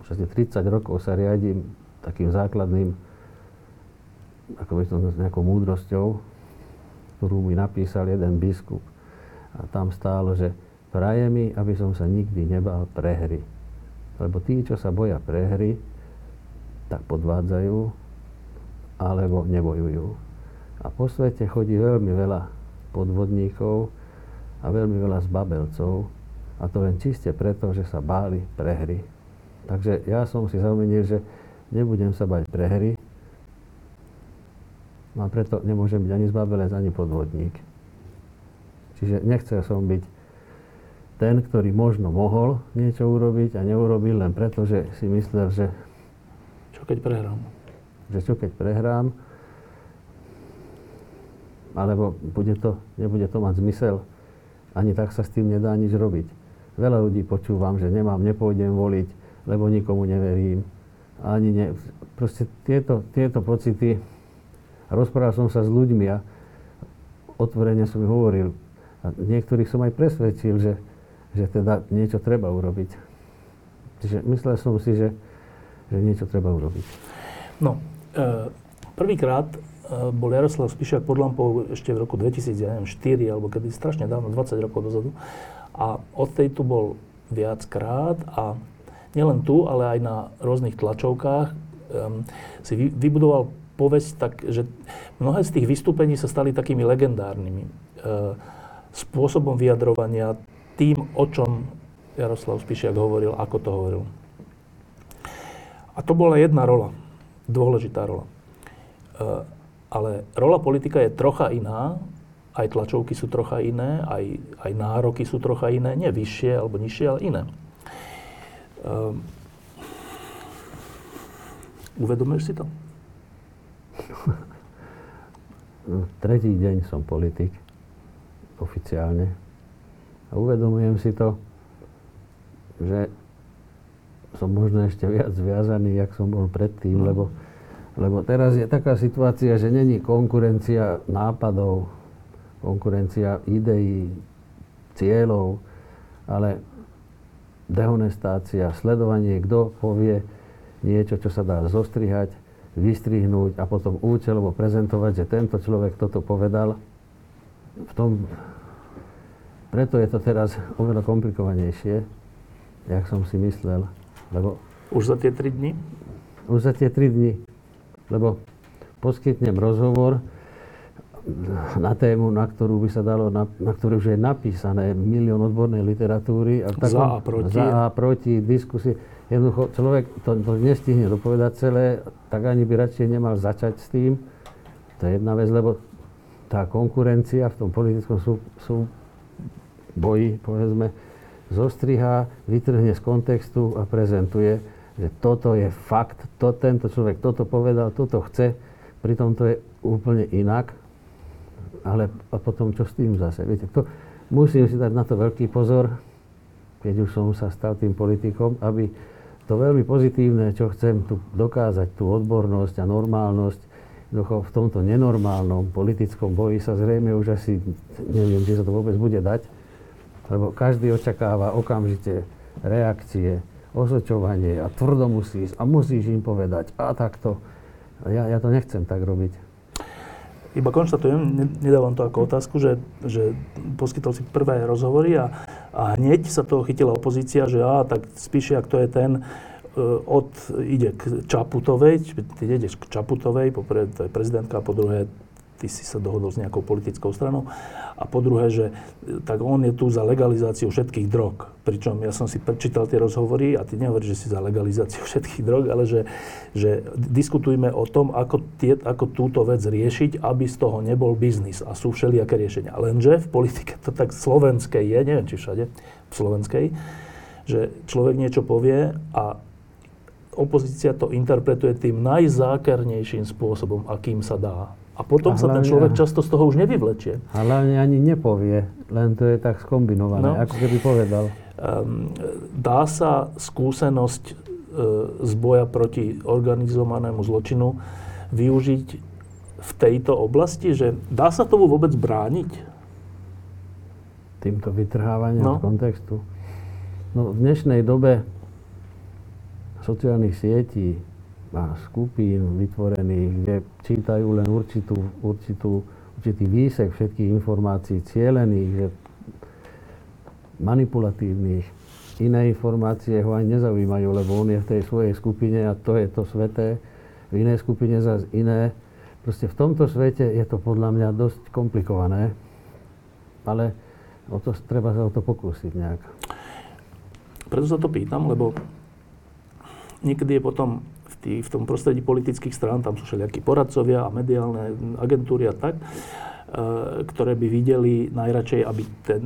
už asi 30 rokov sa riadím takým základným, ako by som s nejakou múdrosťou, ktorú mi napísal jeden biskup. A tam stálo, že praje mi, aby som sa nikdy nebal prehry. Lebo tí, čo sa boja prehry, tak podvádzajú alebo nebojujú. A po svete chodí veľmi veľa podvodníkov a veľmi veľa zbabelcov. A to len čiste preto, že sa báli prehry. Takže ja som si zaumenil, že nebudem sa bať prehry, a preto nemôžem byť ani zbabelec, ani podvodník. Čiže nechcel som byť ten, ktorý možno mohol niečo urobiť a neurobil len preto, že si myslel, že... Čo keď prehrám? Že čo keď prehrám, alebo bude to, nebude to mať zmysel, ani tak sa s tým nedá nič robiť. Veľa ľudí počúvam, že nemám, nepôjdem voliť, lebo nikomu neverím. Ani ne, proste tieto, tieto pocity rozprával som sa s ľuďmi a otvorene som im hovoril. A niektorých som aj presvedčil, že, že teda niečo treba urobiť. Čiže myslel som si, že, že niečo treba urobiť. No, e, prvýkrát bol Jaroslav Spišiak pod lampou ešte v roku 2004, alebo kedy strašne dávno, 20 rokov dozadu. A od tej tu bol viackrát a nielen tu, ale aj na rôznych tlačovkách um, si vy, vybudoval povesť, tak, že mnohé z tých vystúpení sa stali takými legendárnymi e, spôsobom vyjadrovania tým, o čom Jaroslav Spišiak hovoril, ako to hovoril. A to bola jedna rola, dôležitá rola. E, ale rola politika je trocha iná, aj tlačovky sú trocha iné, aj, aj nároky sú trocha iné, nie vyššie alebo nižšie, ale iné. E, uvedomuješ si to? [LAUGHS] Tretí deň som politik, oficiálne. A uvedomujem si to, že som možno ešte viac zviazaný, jak som bol predtým, no. lebo, lebo teraz je taká situácia, že není konkurencia nápadov, konkurencia ideí, cieľov, ale dehonestácia, sledovanie, kto povie niečo, čo sa dá zostrihať, vystrihnúť a potom účelovo prezentovať, že tento človek toto povedal. V tom, preto je to teraz oveľa komplikovanejšie, jak som si myslel. Lebo už za tie 3 dni? Už za tie 3 dni. Lebo poskytnem rozhovor na tému, na ktorú by sa dalo, na, na ktorú už je napísané milión odbornej literatúry. A takom, za a proti. Za a proti, diskusie. Jednoducho človek to, to nestihne dopovedať celé, tak ani by radšej nemal začať s tým. To je jedna vec, lebo tá konkurencia v tom politickom sú, sú boji, povedzme, zostriha, vytrhne z kontextu a prezentuje že toto je fakt, to, tento človek toto povedal, toto chce, pritom to je úplne inak. Ale a potom čo s tým zase? Viete, to, musím si dať na to veľký pozor, keď už som sa stal tým politikom, aby to veľmi pozitívne, čo chcem tu dokázať, tú odbornosť a normálnosť, v tomto nenormálnom politickom boji sa zrejme už asi, neviem, či sa to vôbec bude dať, lebo každý očakáva okamžite reakcie, osočovanie a tvrdo musíš a musíš im povedať a takto. Ja, ja to nechcem tak robiť. Iba konštatujem, nedávam to ako otázku, že, že poskytol si prvé rozhovory a, a hneď sa toho chytila opozícia, že á, tak spíše, ak to je ten, e, od, ide k Čaputovej, ty ideš k Čaputovej, po prvé to je prezidentka, a po druhé ty si sa dohodol s nejakou politickou stranou. A po druhé, že e, tak on je tu za legalizáciu všetkých drog. Pričom ja som si prečítal tie rozhovory a ty nehovoríš, že si za legalizáciu všetkých drog, ale že, že diskutujme o tom, ako, tie, ako túto vec riešiť, aby z toho nebol biznis. A sú všelijaké riešenia. Lenže v politike to tak slovenskej je, neviem či všade, v slovenskej, že človek niečo povie a opozícia to interpretuje tým najzákernejším spôsobom, akým sa dá. A potom a sa ten človek často z toho už nevyvlečie. A hlavne ani nepovie, len to je tak skombinované, no. ako keby povedal. Um, dá sa skúsenosť uh, z boja proti organizovanému zločinu využiť v tejto oblasti, že dá sa tomu vôbec brániť? Týmto vytrhávaním no. z kontextu? No, v dnešnej dobe sociálnych sietí, a skupín vytvorených, kde čítajú len určitú, určitú, určitý výsek všetkých informácií cielených, že manipulatívnych. Iné informácie ho ani nezaujímajú, lebo on je v tej svojej skupine a to je to sveté. V inej skupine zase iné. Proste v tomto svete je to podľa mňa dosť komplikované, ale o to, treba sa o to pokúsiť nejak. Preto sa to pýtam, lebo niekedy je potom tý, v tom prostredí politických strán, tam sú všelijakí poradcovia a mediálne agentúry a tak, e, ktoré by videli najradšej, aby ten,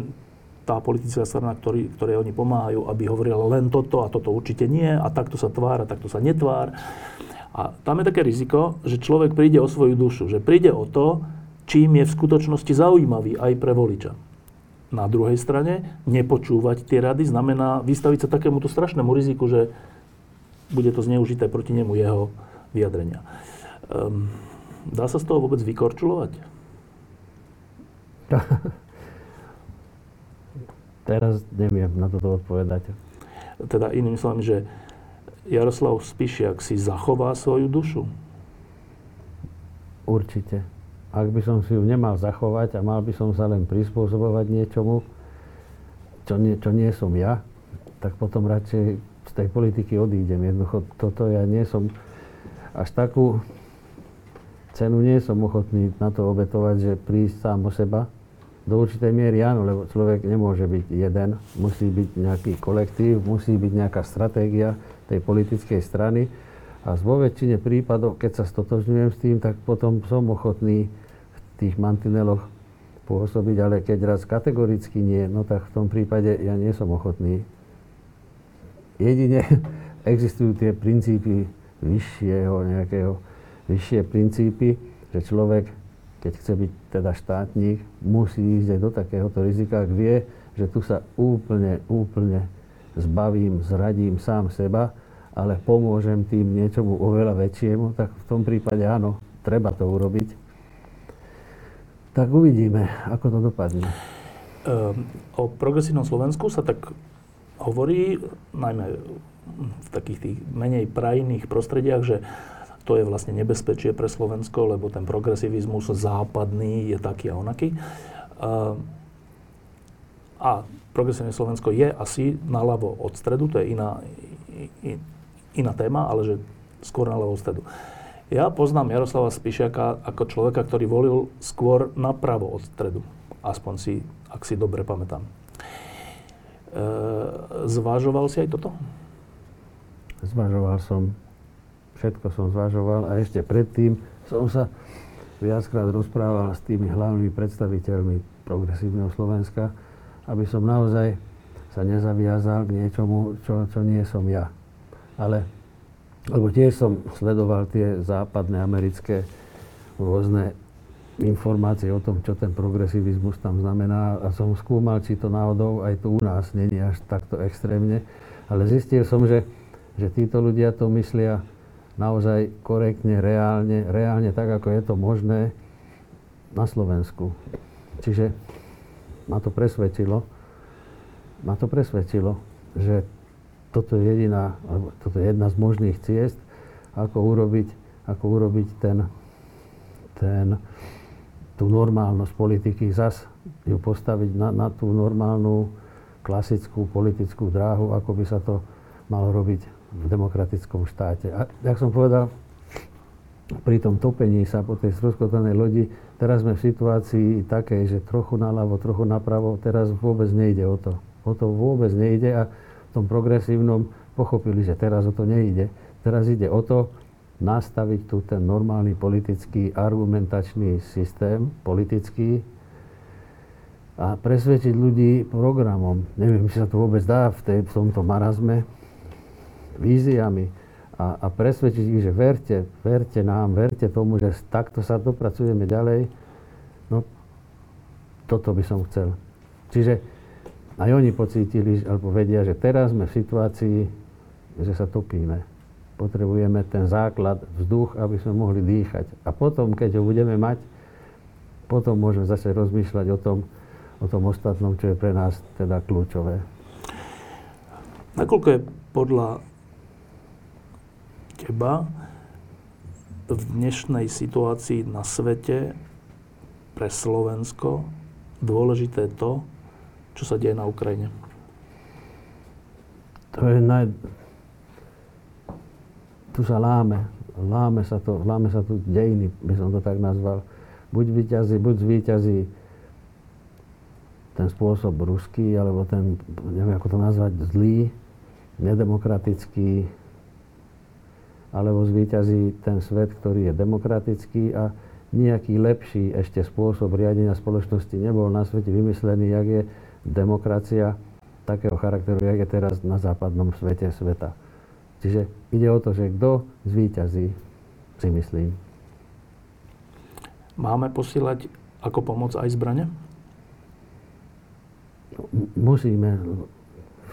tá politická strana, ktorý, ktoré oni pomáhajú, aby hovorila len toto a toto určite nie a takto sa tvár a takto sa netvár. A tam je také riziko, že človek príde o svoju dušu, že príde o to, čím je v skutočnosti zaujímavý aj pre voliča. Na druhej strane, nepočúvať tie rady znamená vystaviť sa takémuto strašnému riziku, že bude to zneužité proti nemu jeho vyjadrenia. Um, dá sa z toho vôbec vykorčulovať? [LAUGHS] Teraz neviem na toto odpovedať. Teda iným slovom, že Jaroslav Spišiak si zachová svoju dušu? Určite. Ak by som si ju nemal zachovať a mal by som sa len prispôsobovať niečomu, čo nie, čo nie som ja, tak potom radšej z tej politiky odídem. Jednoducho toto ja nie som až takú cenu nie som ochotný na to obetovať, že prísť sám o seba. Do určitej miery áno, lebo človek nemôže byť jeden, musí byť nejaký kolektív, musí byť nejaká stratégia tej politickej strany. A vo väčšine prípadov, keď sa stotožňujem s tým, tak potom som ochotný v tých mantineloch pôsobiť, ale keď raz kategoricky nie, no tak v tom prípade ja nie som ochotný jedine [LAUGHS] existujú tie princípy vyššieho nejakého, vyššie princípy, že človek, keď chce byť teda štátnik, musí ísť aj do takéhoto rizika, ak vie, že tu sa úplne, úplne zbavím, zradím sám seba, ale pomôžem tým niečomu oveľa väčšiemu, tak v tom prípade áno, treba to urobiť. Tak uvidíme, ako to dopadne. Um, o progresívnom Slovensku sa tak hovorí, najmä v takých tých menej prajných prostrediach, že to je vlastne nebezpečie pre Slovensko, lebo ten progresivizmus západný je taký a onaký. A progresívne Slovensko je asi naľavo od stredu, to je iná, iná téma, ale že skôr na ľavú stredu. Ja poznám Jaroslava Spišiaka ako človeka, ktorý volil skôr napravo od stredu. Aspoň si, ak si dobre pamätám. E, zvážoval si aj toto? Zvažoval som. Všetko som zvažoval a ešte predtým som sa viackrát rozprával s tými hlavnými predstaviteľmi progresívneho Slovenska, aby som naozaj sa nezaviazal k niečomu, čo, čo nie som ja. Ale, lebo tiež som sledoval tie západné americké rôzne informácie o tom, čo ten progresivizmus tam znamená a som skúmal, či to náhodou aj tu u nás není až takto extrémne. Ale zistil som, že, že títo ľudia to myslia naozaj korektne, reálne, reálne tak, ako je to možné na Slovensku. Čiže ma to presvedčilo, ma to presvedčilo, že toto je jediná, toto je jedna z možných ciest, ako urobiť, ako urobiť ten, ten, tú normálnosť politiky, zas ju postaviť na, na tú normálnu klasickú politickú dráhu, ako by sa to malo robiť v demokratickom štáte. A jak som povedal, pri tom topení sa po tej stroskotanej lodi, teraz sme v situácii takej, že trochu naľavo, trochu napravo, teraz vôbec nejde o to. O to vôbec nejde a v tom progresívnom pochopili, že teraz o to nejde. Teraz ide o to nastaviť tu ten normálny politický argumentačný systém, politický, a presvedčiť ľudí programom. Neviem, či sa to vôbec dá v, tej, v tomto marazme, víziami a, a presvedčiť ich, že verte, verte nám, verte tomu, že takto sa dopracujeme ďalej. No, toto by som chcel. Čiže aj oni pocítili, alebo vedia, že teraz sme v situácii, že sa topíme. Potrebujeme ten základ, vzduch, aby sme mohli dýchať. A potom, keď ho budeme mať, potom môžeme zase rozmýšľať o tom, o tom ostatnom, čo je pre nás teda kľúčové. Nakoľko je podľa teba v dnešnej situácii na svete pre Slovensko dôležité to, čo sa deje na Ukrajine? To je naj... Tu sa láme. Láme sa, to, láme sa tu dejiny, by som to tak nazval. Buď vyťazí, buď zvýťazí ten spôsob ruský, alebo ten, neviem ako to nazvať, zlý, nedemokratický, alebo zvýťazí ten svet, ktorý je demokratický a nejaký lepší ešte spôsob riadenia spoločnosti nebol na svete vymyslený, jak je demokracia takého charakteru, jak je teraz na západnom svete sveta. Čiže ide o to, že kto zvíťazí, si myslím. Máme posielať ako pomoc aj zbrane? Musíme.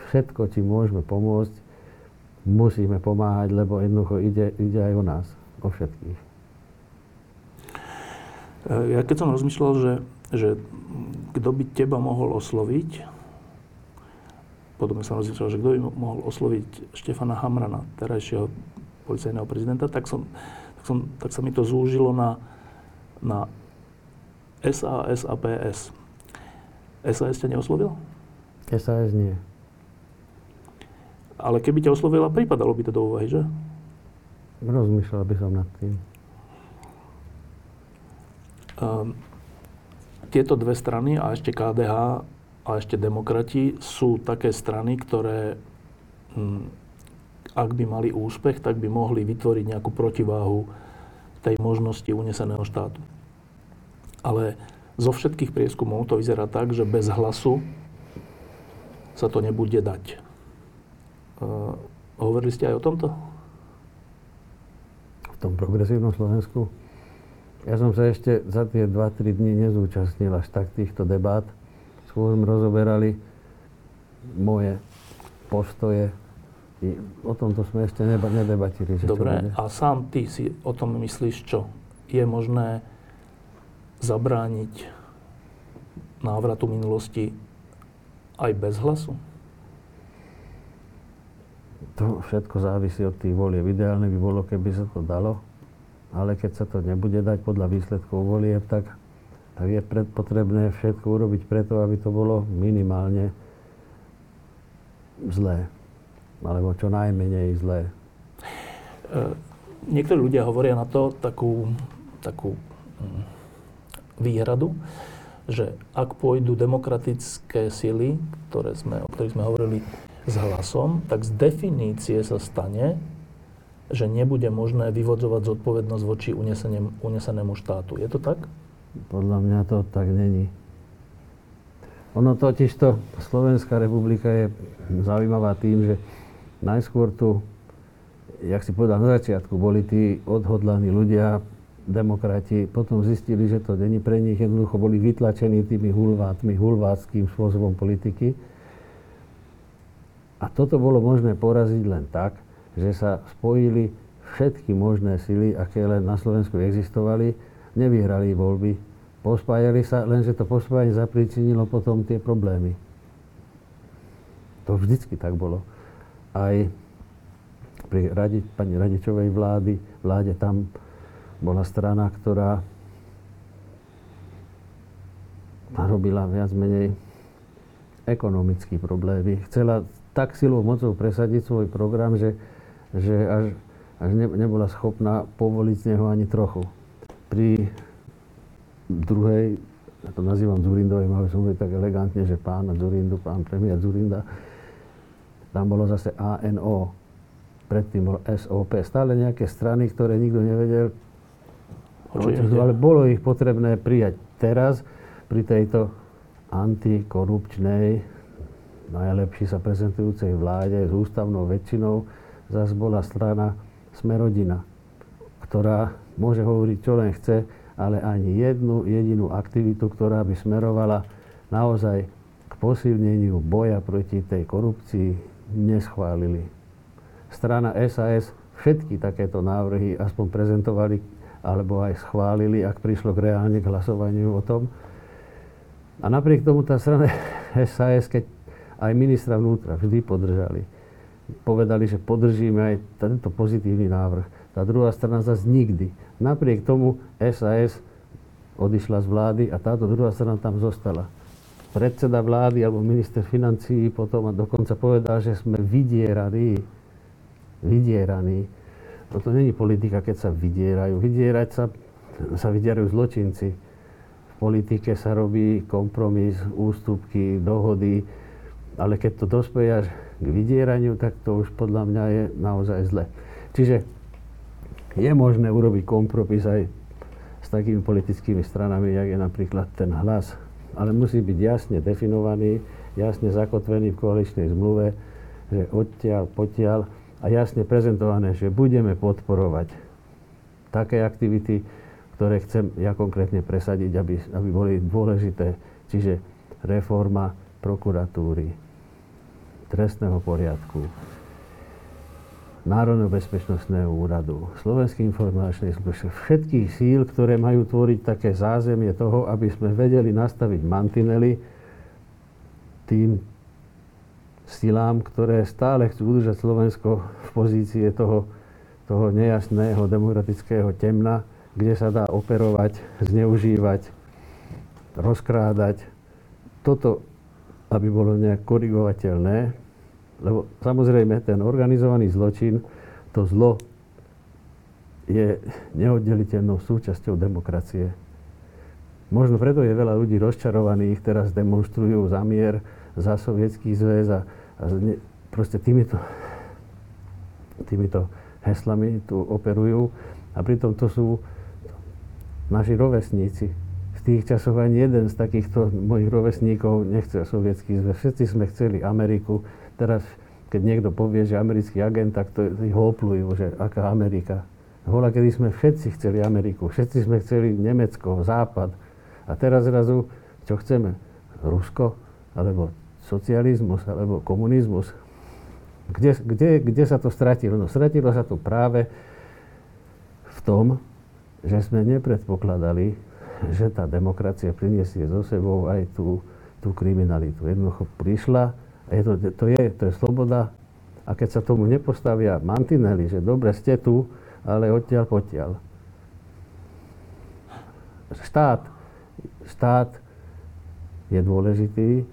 Všetko, či môžeme pomôcť, musíme pomáhať, lebo jednoducho ide, ide aj o nás, o všetkých. Ja keď som rozmýšľal, že že kto by teba mohol osloviť, potom som rozmýšľal, že kto by mohol osloviť Štefana Hamrana, terajšieho policajného prezidenta, tak, som, tak, som, tak sa mi to zúžilo na, na SAS a PS. SAS ťa neoslovil? SAS nie. Ale keby ťa oslovila, pripadalo by to do úvahy, že? Rozmýšľal by som nad tým. Um, tieto dve strany a ešte KDH a ešte demokrati sú také strany, ktoré hm, ak by mali úspech, tak by mohli vytvoriť nejakú protiváhu tej možnosti uneseného štátu. Ale zo všetkých prieskumov to vyzerá tak, že bez hlasu sa to nebude dať. Uh, hovorili ste aj o tomto? V tom progresívnom Slovensku? Ja som sa ešte za tie 2-3 dní nezúčastnil až tak týchto debát. Skôr rozoberali moje postoje. I o tomto sme ešte neba, nedebatili. Že Dobre, a sám ty si o tom myslíš čo? Je možné zabrániť návratu minulosti aj bez hlasu? To všetko závisí od tých volieb. Ideálne by bolo, keby sa to dalo ale keď sa to nebude dať podľa výsledkov volieb, tak, tak je potrebné všetko urobiť preto, aby to bolo minimálne zlé. alebo čo najmenej zlé. E, niektorí ľudia hovoria na to takú, takú hm, výhradu, že ak pôjdu demokratické sily, ktoré sme, o ktorých sme hovorili s hlasom, tak z definície sa stane, že nebude možné vyvodzovať zodpovednosť voči unesenému štátu. Je to tak? Podľa mňa to tak není. Ono totiž to, Slovenská republika je zaujímavá tým, že najskôr tu, jak si povedal na začiatku, boli tí odhodlaní ľudia, demokrati, potom zistili, že to není pre nich, jednoducho boli vytlačení tými hulvátmi, hulváckým spôsobom politiky. A toto bolo možné poraziť len tak, že sa spojili všetky možné sily, aké len na Slovensku existovali, nevyhrali voľby, pospájali sa, lenže to pospájanie zapričinilo potom tie problémy. To vždycky tak bolo. Aj pri radi, pani Radičovej vlády, vláde tam bola strana, ktorá robila viac menej ekonomické problémy. Chcela tak silou mocou presadiť svoj program, že, že až, až ne, nebola schopná povoliť z neho ani trochu. Pri druhej, ja to nazývam Zurindovej, ale som tak elegantne, že pán Zurindu, pán premiér Zurinda, tam bolo zase ANO, predtým bolo SOP, stále nejaké strany, ktoré nikto nevedel, ale bolo ich potrebné prijať teraz pri tejto antikorupčnej, najlepšie sa prezentujúcej vláde s ústavnou väčšinou, zase bola strana Smerodina, ktorá môže hovoriť, čo len chce, ale ani jednu jedinú aktivitu, ktorá by smerovala naozaj k posilneniu boja proti tej korupcii, neschválili. Strana SAS všetky takéto návrhy aspoň prezentovali alebo aj schválili, ak prišlo k reálne k hlasovaniu o tom. A napriek tomu tá strana SAS, keď aj ministra vnútra vždy podržali, povedali, že podržíme aj tento pozitívny návrh. Tá druhá strana zase nikdy. Napriek tomu SAS odišla z vlády a táto druhá strana tam zostala. Predseda vlády alebo minister financií potom a dokonca povedal, že sme vydieraní. Vydieraní toto není politika, keď sa vydierajú. Vydierať sa, sa vydierajú zločinci. V politike sa robí kompromis, ústupky, dohody, ale keď to dospeje až k vydieraniu, tak to už podľa mňa je naozaj zle. Čiže je možné urobiť kompromis aj s takými politickými stranami, jak je napríklad ten hlas, ale musí byť jasne definovaný, jasne zakotvený v koaličnej zmluve, že odtiaľ, potiaľ a jasne prezentované, že budeme podporovať také aktivity, ktoré chcem ja konkrétne presadiť, aby, aby boli dôležité. Čiže reforma prokuratúry, trestného poriadku, Národného bezpečnostného úradu, Slovenskej informačnej služby, všetkých síl, ktoré majú tvoriť také zázemie toho, aby sme vedeli nastaviť mantinely tým silám, ktoré stále chcú udržať Slovensko v pozície toho, toho nejasného demokratického temna, kde sa dá operovať, zneužívať, rozkrádať. Toto, aby bolo nejak korigovateľné, lebo samozrejme ten organizovaný zločin, to zlo je neoddeliteľnou súčasťou demokracie. Možno preto je veľa ľudí rozčarovaných, teraz demonstrujú za mier, za sovietský zväz a, a ne, proste týmito, týmito heslami tu operujú a pritom to sú naši rovesníci. V tých časoch ani jeden z takýchto mojich rovesníkov nechcel sovietský zväz. Všetci sme chceli Ameriku. Teraz, keď niekto povie, že americký agent, tak to ho oplujú, že aká Amerika. Hola, kedy sme všetci chceli Ameriku, všetci sme chceli Nemecko, Západ. A teraz zrazu, čo chceme? Rusko? Alebo socializmus alebo komunizmus. Kde, kde, kde sa to stratilo? No stratilo sa to práve v tom, že sme nepredpokladali, že tá demokracia priniesie so sebou aj tú, tú kriminalitu. Jednoducho prišla je to, to, je, to je sloboda a keď sa tomu nepostavia mantinely, že dobre ste tu, ale odtiaľ potiaľ. Štát, štát je dôležitý,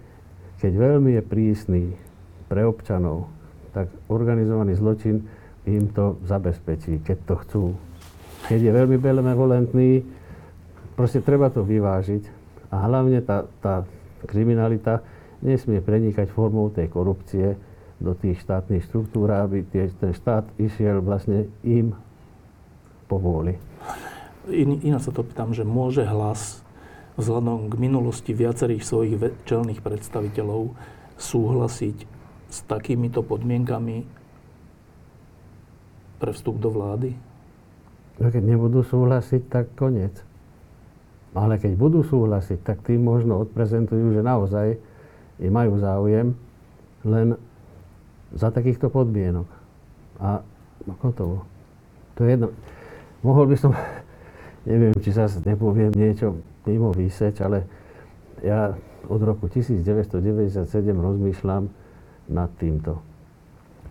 keď veľmi je prísny pre občanov, tak organizovaný zločin im to zabezpečí, keď to chcú. Keď je veľmi benevolentný, proste treba to vyvážiť. A hlavne tá, tá kriminalita nesmie prenikať formou tej korupcie do tých štátnych štruktúr, aby tie, ten štát išiel vlastne im povôli. In, iná sa to pýtam, že môže hlas vzhľadom k minulosti viacerých svojich čelných predstaviteľov súhlasiť s takýmito podmienkami pre vstup do vlády? No keď nebudú súhlasiť, tak koniec. Ale keď budú súhlasiť, tak tým možno odprezentujú, že naozaj majú záujem len za takýchto podmienok. A no, hotovo. To je jedno. Mohol by som, [LAUGHS] neviem, či sa nepoviem niečo mimo výseč, ale ja od roku 1997 rozmýšľam nad týmto.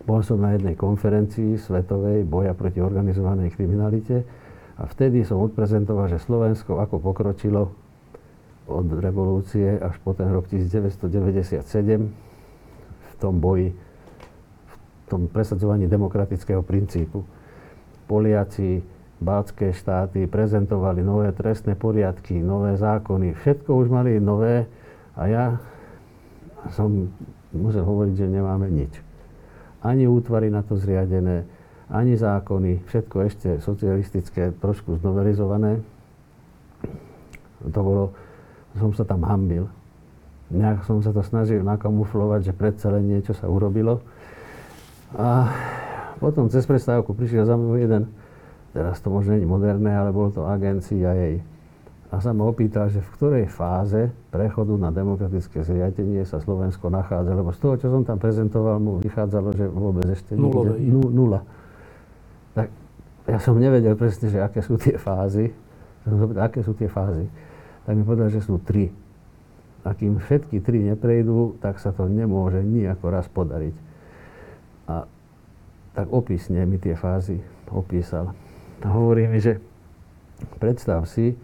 Bol som na jednej konferencii svetovej boja proti organizovanej kriminalite a vtedy som odprezentoval, že Slovensko ako pokročilo od revolúcie až po ten rok 1997 v tom boji, v tom presadzovaní demokratického princípu. Poliaci, Baltské štáty prezentovali nové trestné poriadky, nové zákony, všetko už mali nové a ja som musel hovoriť, že nemáme nič ani útvary na to zriadené, ani zákony, všetko ešte socialistické, trošku znovelizované. To bolo, som sa tam hambil. Nejak som sa to snažil nakamuflovať, že predsa len niečo sa urobilo. A potom cez prestávku prišiel za mnou jeden, teraz to možno nie je moderné, ale bol to agencia jej a sa ma opýtal, že v ktorej fáze prechodu na demokratické zriadenie sa Slovensko nachádza. Lebo z toho, čo som tam prezentoval, mu vychádzalo, že vôbec ešte nikde, nula. Tak ja som nevedel presne, že aké sú tie fázy. Som zapýtal, aké sú tie fázy. Tak mi povedal, že sú tri. A kým všetky tri neprejdú, tak sa to nemôže nejako raz podariť. A tak opisne mi tie fázy opísal. A hovorí mi, že predstav si,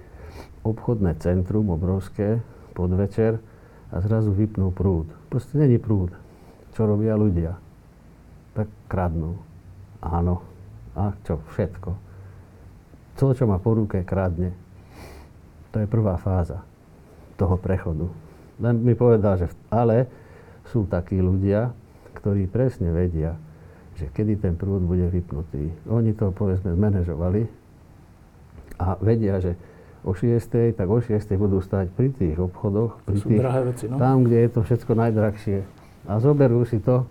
obchodné centrum obrovské, podvečer a zrazu vypnú prúd. Proste není prúd. Čo robia ľudia? Tak kradnú. Áno. A čo? Všetko. To, čo má po ruke, kradne. To je prvá fáza toho prechodu. Len mi povedal, že ale sú takí ľudia, ktorí presne vedia, že kedy ten prúd bude vypnutý. Oni to povedzme zmanéžovali a vedia, že o 6, tak o 6 budú stať pri tých obchodoch, pri tých, veci, no? tam, kde je to všetko najdrahšie. A zoberú si to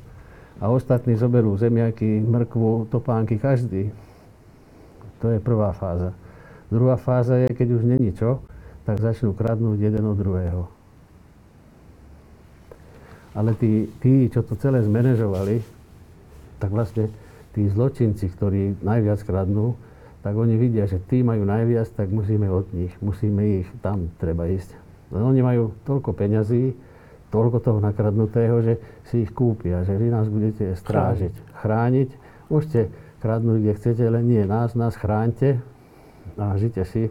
a ostatní zoberú zemiaky, mrkvu, topánky, každý. To je prvá fáza. Druhá fáza je, keď už není čo, tak začnú kradnúť jeden od druhého. Ale tí, tí, čo to celé zmanéžovali, tak vlastne tí zločinci, ktorí najviac kradnú, tak oni vidia, že tí majú najviac, tak musíme od nich, musíme ich, tam treba ísť. Len oni majú toľko peňazí, toľko toho nakradnutého, že si ich kúpia, že vy nás budete strážiť, chrániť. Môžete kradnúť, kde chcete, len nie nás, nás chránte a žite si.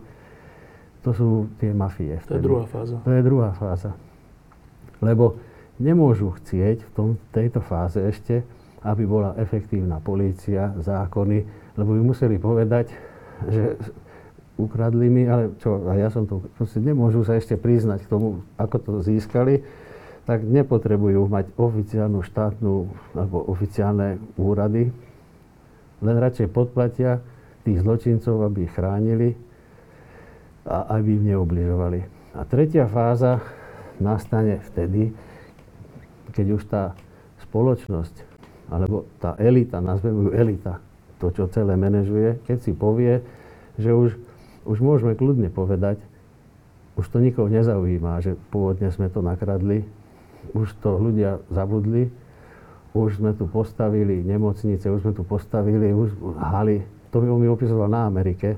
To sú tie mafie. To je druhá fáza. To je druhá fáza. Lebo nemôžu chcieť v tom, tejto fáze ešte, aby bola efektívna polícia, zákony, lebo by museli povedať, že ukradli mi, ale čo, a ja som to, proste nemôžu sa ešte priznať k tomu, ako to získali, tak nepotrebujú mať oficiálnu štátnu alebo oficiálne úrady, len radšej podplatia tých zločincov, aby ich chránili a aby im neobližovali. A tretia fáza nastane vtedy, keď už tá spoločnosť, alebo tá elita, nazveme ju elita, to, čo celé manažuje, keď si povie, že už, už môžeme kľudne povedať, už to nikoho nezaujíma, že pôvodne sme to nakradli, už to ľudia zabudli, už sme tu postavili nemocnice, už sme tu postavili už haly. To mi opisoval na Amerike.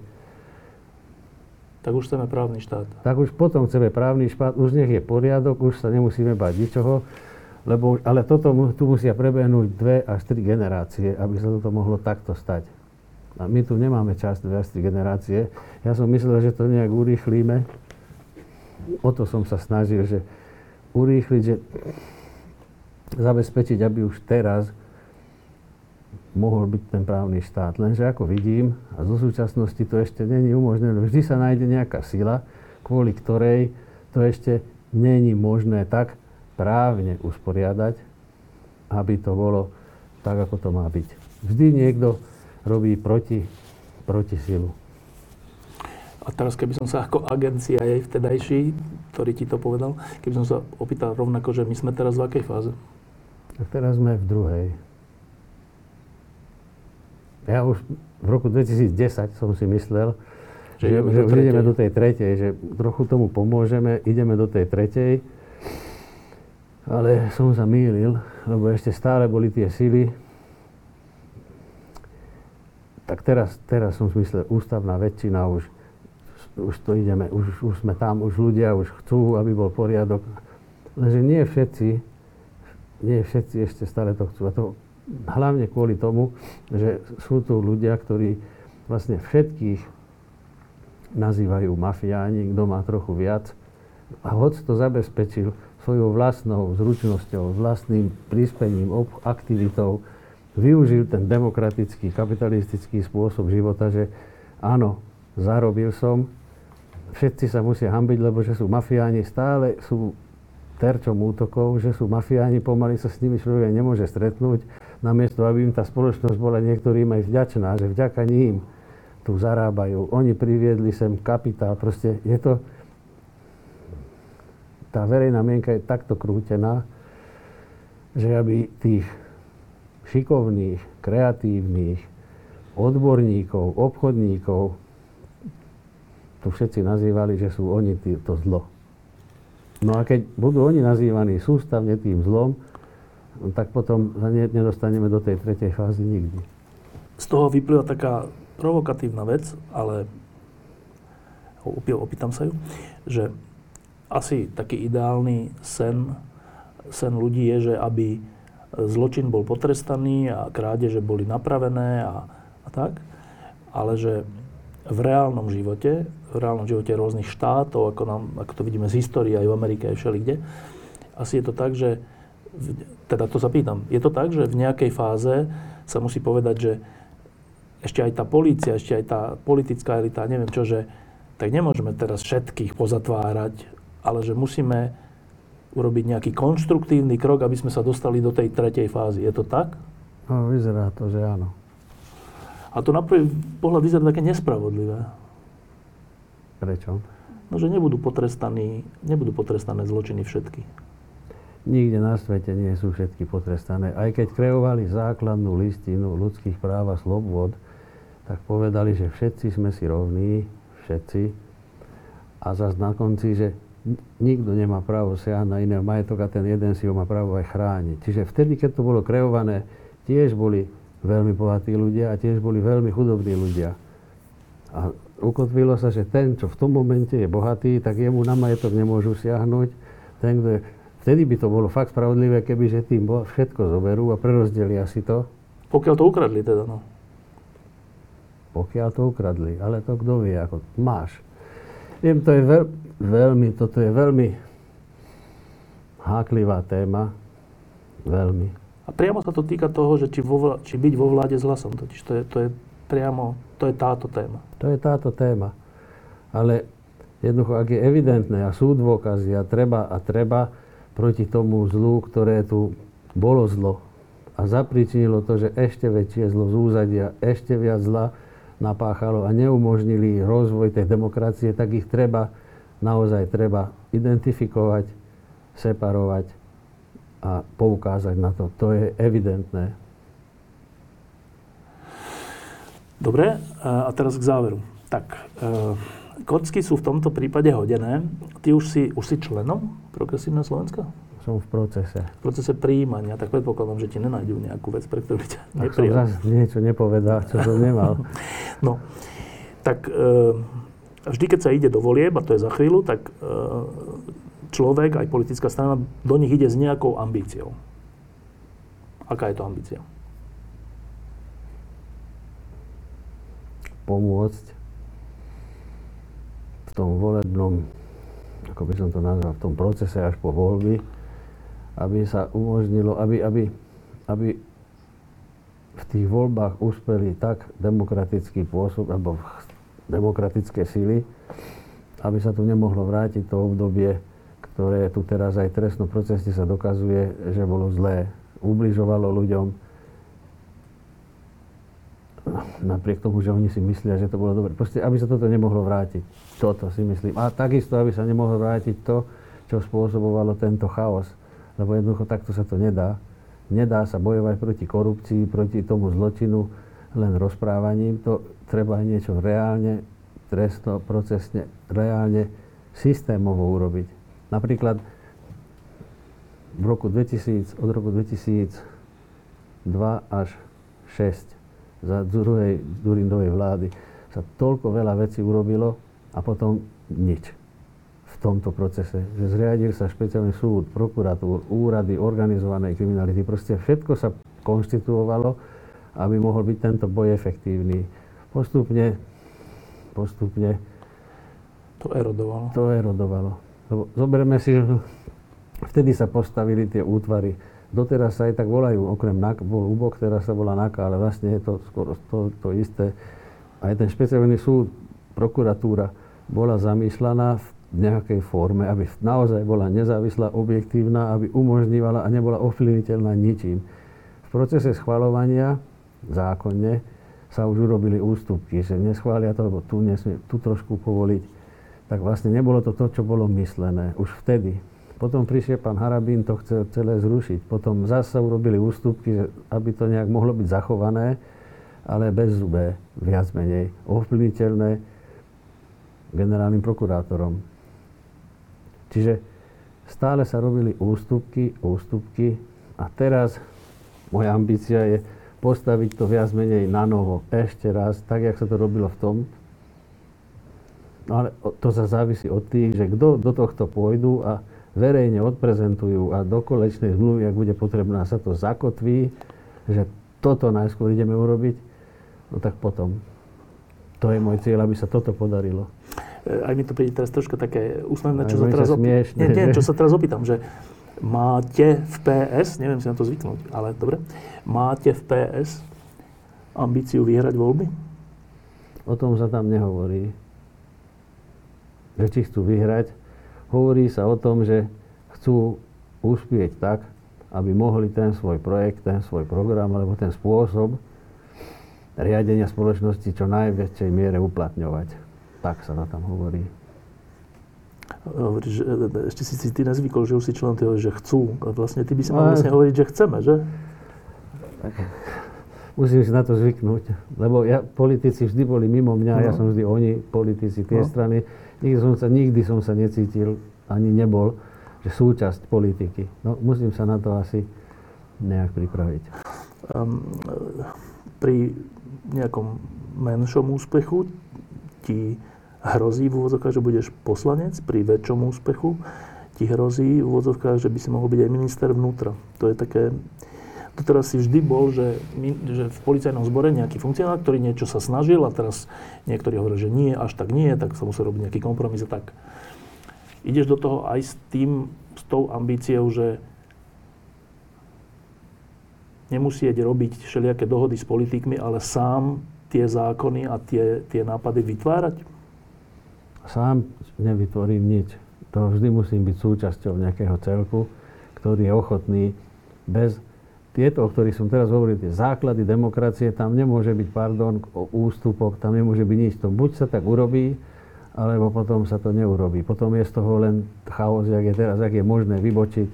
Tak už chceme právny štát. Tak už potom chceme právny štát, už nech je poriadok, už sa nemusíme bať ničoho lebo, ale toto tu musia prebehnúť dve až tri generácie, aby sa toto mohlo takto stať. A my tu nemáme čas dve až tri generácie. Ja som myslel, že to nejak urýchlíme. O to som sa snažil, že urýchliť, že zabezpečiť, aby už teraz mohol byť ten právny štát. Lenže ako vidím, a zo súčasnosti to ešte není umožnené, vždy sa nájde nejaká sila, kvôli ktorej to ešte není možné tak právne usporiadať, aby to bolo tak, ako to má byť. Vždy niekto robí proti, proti silu. A teraz, keby som sa ako agencia jej vtedajší, ktorý ti to povedal, keby som sa opýtal rovnako, že my sme teraz v akej fáze? Tak teraz sme v druhej. Ja už v roku 2010 som si myslel, že, že, ideme, že do ideme do tej tretej, že trochu tomu pomôžeme, ideme do tej tretej. Ale som sa mýlil, lebo ešte stále boli tie sily. Tak teraz, teraz som si myslel, ústavná väčšina už, už to ideme, už, už sme tam, už ľudia už chcú, aby bol poriadok. Lenže nie všetci, nie všetci ešte stále to chcú. A to hlavne kvôli tomu, že sú tu ľudia, ktorí vlastne všetkých nazývajú mafiáni, kto má trochu viac. A hoď to zabezpečil svojou vlastnou zručnosťou, vlastným príspením, aktivitou, využil ten demokratický, kapitalistický spôsob života, že áno, zarobil som, všetci sa musia hambiť, lebo že sú mafiáni, stále sú terčom útokov, že sú mafiáni, pomaly sa s nimi človek nemôže stretnúť, namiesto aby im tá spoločnosť bola niektorým aj vďačná, že vďaka ním tu zarábajú. Oni priviedli sem kapitál. Proste je to... Tá verejná mienka je takto krútená, že aby tých šikovných, kreatívnych, odborníkov, obchodníkov, tu všetci nazývali, že sú oni to zlo. No a keď budú oni nazývaní sústavne tým zlom, tak potom sa nedostaneme do tej tretej fázy nikdy. Z toho vyplýva taká provokatívna vec, ale opýtam sa ju, že asi taký ideálny sen, sen ľudí je, že aby zločin bol potrestaný a krádeže boli napravené a, a tak, ale že v reálnom živote, v reálnom živote rôznych štátov, ako, nám, ako to vidíme z histórie aj v Amerike, aj všelikde, asi je to tak, že teda to sa pýtam, je to tak, že v nejakej fáze sa musí povedať, že ešte aj tá polícia, ešte aj tá politická elita, neviem čo, že tak nemôžeme teraz všetkých pozatvárať, ale že musíme urobiť nejaký konštruktívny krok, aby sme sa dostali do tej tretej fázy. Je to tak? No, vyzerá to, že áno. A to na prvý pohľad vyzerá také nespravodlivé. Prečo? No, že nebudú potrestaní, nebudú potrestané zločiny všetky. Nikde na svete nie sú všetky potrestané. Aj keď kreovali základnú listinu ľudských práv a slobod, tak povedali, že všetci sme si rovní, všetci. A zase na konci, že nikto nemá právo siahnuť na iného majetok a ten jeden si ho má právo aj chrániť. Čiže vtedy, keď to bolo kreované, tiež boli veľmi bohatí ľudia a tiež boli veľmi chudobní ľudia. A ukotvilo sa, že ten, čo v tom momente je bohatý, tak jemu na majetok nemôžu siahnuť. Ten, kto je Vtedy by to bolo fakt spravodlivé, keby že tým všetko zoberú a prerozdelia si to. Pokiaľ to ukradli teda, no. Pokiaľ to ukradli, ale to kto vie, ako máš. Viem, to je veľ, veľmi, toto je veľmi háklivá téma. Veľmi. A priamo sa to týka toho, že či, vo, či byť vo vláde s hlasom. Totiž to je, to je priamo, to je táto téma. To je táto téma. Ale jednoducho, ak je evidentné a sú dôkazy a treba a treba, proti tomu zlu, ktoré tu bolo zlo a zapričinilo to, že ešte väčšie zlo z úzadia, ešte viac zla napáchalo a neumožnili rozvoj tej demokracie, tak ich treba, naozaj treba identifikovať, separovať a poukázať na to. To je evidentné. Dobre, a teraz k záveru. Tak, e, kocky sú v tomto prípade hodené. Ty už si, už si členom Progresívneho Slovenska? Som v procese. V procese príjmania, tak predpokladám, že ti nenájdú nejakú vec, pre ktorú ťa Ak som niečo nepovedal, čo som nemal. [LAUGHS] no, tak e, vždy, keď sa ide do volieb, a to je za chvíľu, tak e, človek, aj politická strana, do nich ide s nejakou ambíciou. Aká je to ambícia? Pomôcť tom volebnom, ako by som to nazval, v tom procese až po voľby, aby sa umožnilo, aby, aby, aby v tých voľbách uspeli tak demokratický pôsob, alebo demokratické síly, aby sa tu nemohlo vrátiť to obdobie, ktoré tu teraz aj trestno procesne sa dokazuje, že bolo zlé. Ubližovalo ľuďom, napriek tomu, že oni si myslia, že to bolo dobre. Proste, aby sa toto nemohlo vrátiť. Toto si myslím. A takisto, aby sa nemohlo vrátiť to, čo spôsobovalo tento chaos. Lebo jednoducho takto sa to nedá. Nedá sa bojovať proti korupcii, proti tomu zločinu len rozprávaním. To treba niečo reálne, trestno, procesne, reálne, systémovo urobiť. Napríklad v roku 2000, od roku 2002 až 6 za druhej Durindovej vlády sa toľko veľa vecí urobilo a potom nič tomto procese, že zriadil sa špeciálny súd, prokuratúr, úrady organizovanej kriminality. Proste všetko sa konštituovalo, aby mohol byť tento boj efektívny. Postupne, postupne... To erodovalo. To erodovalo. Lebo zoberme si, že vtedy sa postavili tie útvary. Doteraz sa aj tak volajú, okrem NAK, bol úbok, teraz sa volá NAKA, ale vlastne je to skoro to, to isté. Aj ten špeciálny súd, prokuratúra bola zamýšľaná v nejakej forme, aby naozaj bola nezávislá, objektívna, aby umožnívala a nebola ovplyvniteľná ničím. V procese schvalovania zákonne sa už urobili ústupky, že neschvália to, lebo tu, nesmie, tu trošku povoliť. Tak vlastne nebolo to to, čo bolo myslené už vtedy. Potom prišiel pán Harabín, to chcel celé zrušiť. Potom zase urobili ústupky, aby to nejak mohlo byť zachované, ale bez zubé, viac menej, ovplyvniteľné generálnym prokurátorom. Čiže stále sa robili ústupky, ústupky a teraz moja ambícia je postaviť to viac menej na novo, ešte raz, tak, jak sa to robilo v tom. No ale to sa závisí od tých, že kto do tohto pôjdu a verejne odprezentujú a do kolečnej zmluvy, ak bude potrebná, sa to zakotví, že toto najskôr ideme urobiť, no tak potom. To je môj cieľ, aby sa toto podarilo. E, aj mi to príde teraz troška také úsmevné, čo sa teraz opýtam. Nie, nie, čo sa teraz opýtam, že máte v PS, neviem si na to zvyknúť, ale dobre, máte v PS ambíciu vyhrať voľby? O tom sa tam nehovorí. Že či chcú vyhrať. Hovorí sa o tom, že chcú uspieť tak, aby mohli ten svoj projekt, ten svoj program alebo ten spôsob riadenia spoločnosti čo najväčšej miere uplatňovať. Tak sa na tam hovorí. Hovoríš, že e, e, ešte si ty nezvykol, že už si člen toho, že chcú. Vlastne ty by si mal vlastne hovoriť, že chceme, že? Tak, musím si na to zvyknúť. Lebo ja, politici vždy boli mimo mňa, no. ja som vždy oni, politici, tie no. strany. Nikdy som, sa, nikdy som sa necítil, ani nebol, že súčasť politiky. No, musím sa na to asi nejak pripraviť. Um, pri nejakom menšom úspechu ti hrozí v úvodzovkách, že budeš poslanec pri väčšom úspechu, ti hrozí v úvodzovkách, že by si mohol byť aj minister vnútra. To je také... To teraz si vždy bol, že, že v policajnom zbore nejaký funkcionár, ktorý niečo sa snažil a teraz niektorí hovoria, že nie, až tak nie, tak sa musel robiť nejaký kompromis a tak. Ideš do toho aj s tým, s tou ambíciou, že nemusieť robiť všelijaké dohody s politikmi, ale sám tie zákony a tie, tie nápady vytvárať? Sám nevytvorím nič. To vždy musím byť súčasťou nejakého celku, ktorý je ochotný bez tieto, o ktorých som teraz hovoril, tie základy demokracie, tam nemôže byť, pardon, o ústupok, tam nemôže byť nič. To buď sa tak urobí, alebo potom sa to neurobí. Potom je z toho len chaos, jak je teraz, jak je možné vybočiť.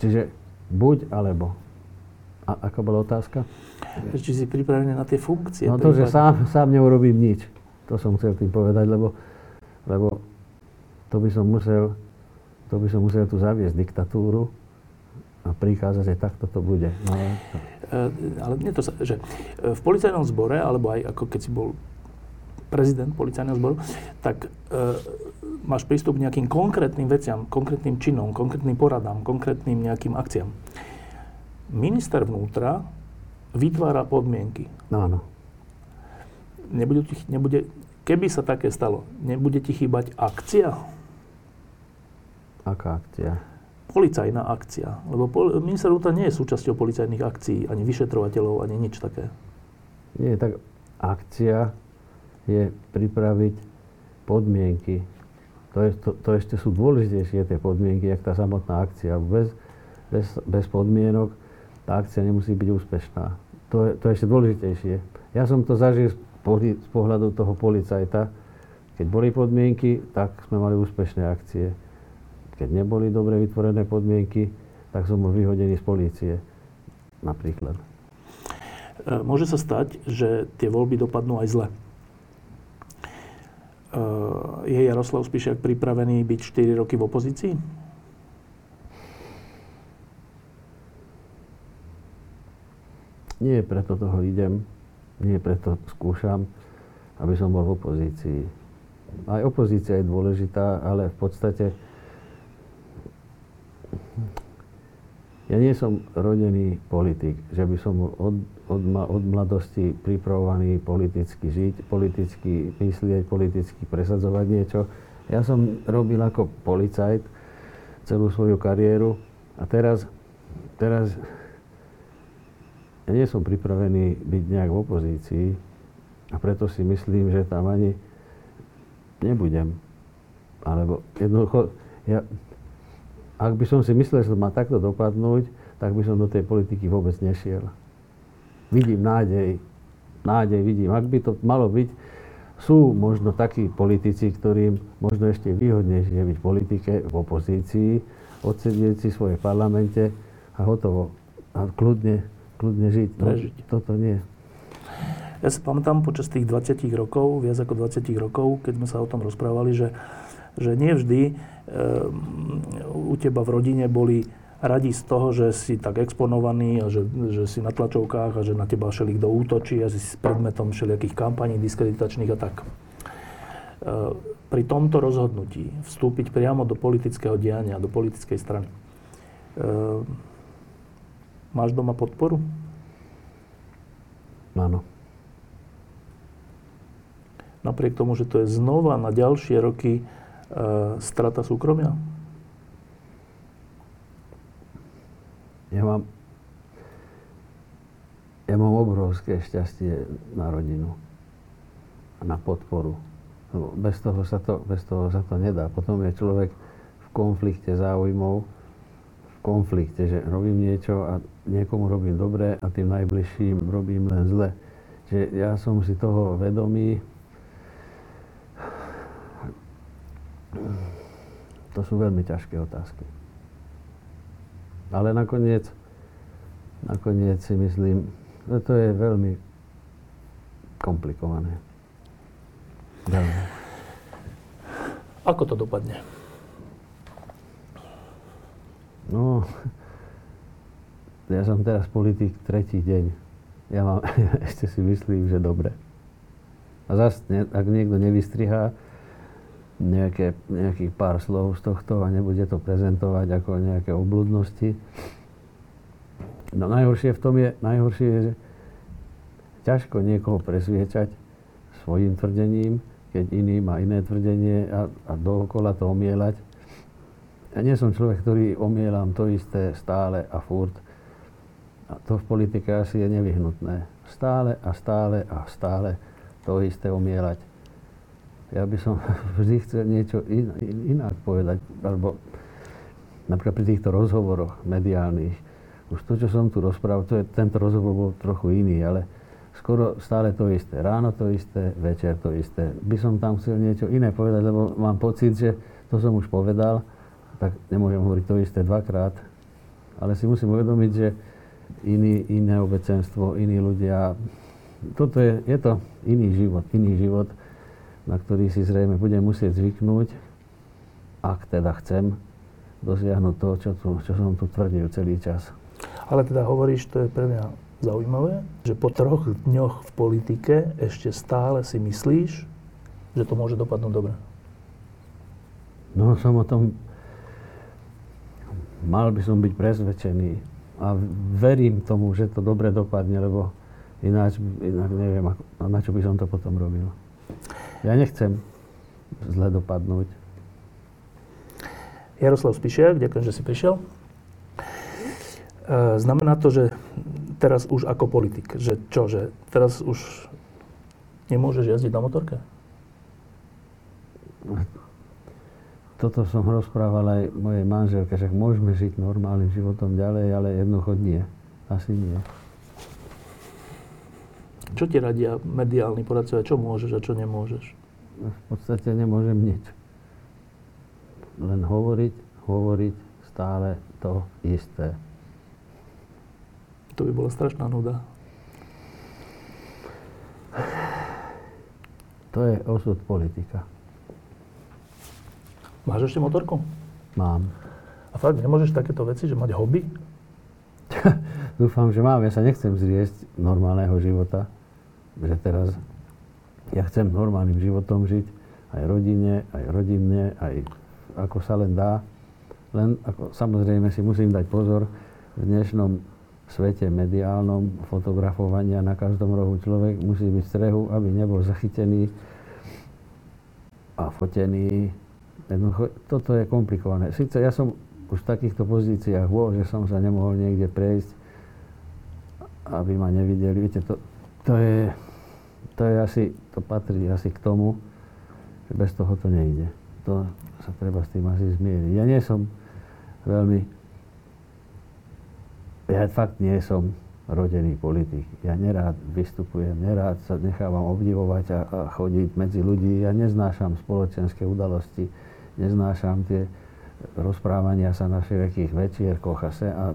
Čiže buď alebo. A aká bola otázka? Či si pripravený na tie funkcie. No to, že sám, sám neurobím nič. To som chcel tým povedať, lebo, lebo to by som musel, to by som musel tu zaviesť diktatúru a prikázať, že takto to bude. No, e, ale nie to, že e, v policajnom zbore, alebo aj ako keď si bol prezident policajného zboru, tak e, máš prístup k nejakým konkrétnym veciam, konkrétnym činom, konkrétnym poradám, konkrétnym nejakým akciám. Minister vnútra vytvára podmienky. No, áno. Nebude, nebude, keby sa také stalo, nebude ti chýbať akcia? Aká akcia? Policajná akcia? Lebo pol, minister vnútra nie je súčasťou policajných akcií, ani vyšetrovateľov, ani nič také. Nie, tak akcia je pripraviť podmienky. To, je, to, to ešte sú dôležitejšie tie podmienky, jak tá samotná akcia. Bez, bez, bez podmienok tá akcia nemusí byť úspešná. To je, to je ešte dôležitejšie. Ja som to zažil z, z pohľadu toho policajta. Keď boli podmienky, tak sme mali úspešné akcie. Keď neboli dobre vytvorené podmienky, tak som bol vyhodený z polície. Napríklad. E, môže sa stať, že tie voľby dopadnú aj zle. Eh, je Jaroslav Spišiak pripravený byť 4 roky v opozícii? Nie preto toho idem, nie preto skúšam, aby som bol v opozícii. Aj opozícia je dôležitá, ale v podstate ja nie som rodený politik, že by som bol od, od, od mladosti pripravovaný politicky žiť, politicky myslieť, politicky presadzovať niečo. Ja som robil ako policajt celú svoju kariéru a teraz, teraz ja nie som pripravený byť nejak v opozícii a preto si myslím, že tam ani nebudem. Alebo jednoducho, ja, ak by som si myslel, že to má takto dopadnúť, tak by som do tej politiky vôbec nešiel. Vidím nádej. Nádej vidím. Ak by to malo byť, sú možno takí politici, ktorým možno ešte výhodnejšie byť v politike, v opozícii, odsedieť si svoje parlamente a hotovo. A kľudne, kľudne žiť. No, toto nie. Ja si pamätám počas tých 20 rokov, viac ako 20 rokov, keď sme sa o tom rozprávali, že, že nie vždy e, u teba v rodine boli radi z toho, že si tak exponovaný a že, že si na tlačovkách a že na teba všelik do útočí a si s predmetom všelijakých kampaní diskreditačných a tak. E, pri tomto rozhodnutí vstúpiť priamo do politického diania, do politickej strany, e, máš doma podporu? Áno. Napriek tomu, že to je znova na ďalšie roky strata súkromia? Ja mám, ja mám obrovské šťastie na rodinu a na podporu. Lebo bez toho, sa to, bez toho sa to nedá. Potom je človek v konflikte záujmov, v konflikte, že robím niečo a niekomu robím dobre a tým najbližším robím len zle. Čiže ja som si toho vedomý. To sú veľmi ťažké otázky. Ale nakoniec, nakoniec si myslím, že to je veľmi komplikované. Veľmi. Ako to dopadne? No, ja som teraz politik tretí deň. Ja mám, [LAUGHS] ešte si myslím, že dobre. A zase, ak niekto nevystrihá, nejaké, nejakých pár slov z tohto a nebude to prezentovať ako nejaké obludnosti. No najhoršie v tom je, najhoršie je, že ťažko niekoho presviečať svojim tvrdením, keď iný má iné tvrdenie a, a dookola to omielať. Ja nie som človek, ktorý omielam to isté stále a furt. A to v politike asi je nevyhnutné. Stále a stále a stále to isté omielať ja by som [LAUGHS] vždy chcel niečo in, in, inak povedať, alebo napríklad pri týchto rozhovoroch mediálnych, už to, čo som tu rozprával, to je, tento rozhovor bol trochu iný, ale skoro stále to isté. Ráno to isté, večer to isté. By som tam chcel niečo iné povedať, lebo mám pocit, že to som už povedal, tak nemôžem hovoriť to isté dvakrát, ale si musím uvedomiť, že iný, iné obecenstvo, iní ľudia, toto je, je to iný život, iný život na ktorý si zrejme budem musieť zvyknúť, ak teda chcem dosiahnuť to, čo, tu, čo som tu tvrdil celý čas. Ale teda hovoríš, to je pre mňa zaujímavé, že po troch dňoch v politike ešte stále si myslíš, že to môže dopadnúť dobre. No som o tom, mal by som byť presvedčený a verím tomu, že to dobre dopadne, lebo ináč, inak neviem, ako, na čo by som to potom robil. Ja nechcem zle dopadnúť. Jaroslav Spišiak, ďakujem, že si prišiel. E, znamená to, že teraz už ako politik, že čo, že teraz už nemôžeš jazdiť na motorke? Toto som rozprával aj mojej manželke, že môžeme žiť normálnym životom ďalej, ale jednoducho nie. Asi nie. Čo ti radia mediálni poradcovia? Čo môžeš a čo nemôžeš? V podstate nemôžem nič. Len hovoriť, hovoriť stále to isté. To by bola strašná nuda. To je osud politika. Máš ešte motorku? Mám. A fakt nemôžeš takéto veci, že mať hobby? [LAUGHS] Dúfam, že mám. Ja sa nechcem zriesť normálneho života. Že teraz ja chcem normálnym životom žiť. Aj rodine, aj rodinne, aj ako sa len dá. Len ako, samozrejme si musím dať pozor v dnešnom svete mediálnom fotografovania na každom rohu človek musí byť strehu, aby nebol zachytený a fotený. Jednoducho, toto je komplikované. Sice ja som už v takýchto pozíciách bol, že som sa nemohol niekde prejsť, aby ma nevideli. Viete, to, to je, to je asi, to patrí asi k tomu, že bez toho to nejde. To sa treba s tým asi zmieriť. Ja nie som veľmi, ja fakt nie som rodený politik. Ja nerád vystupujem, nerád sa nechávam obdivovať a, a chodiť medzi ľudí. Ja neznášam spoločenské udalosti, neznášam tie rozprávania sa na všetkých večierkoch a, se, a,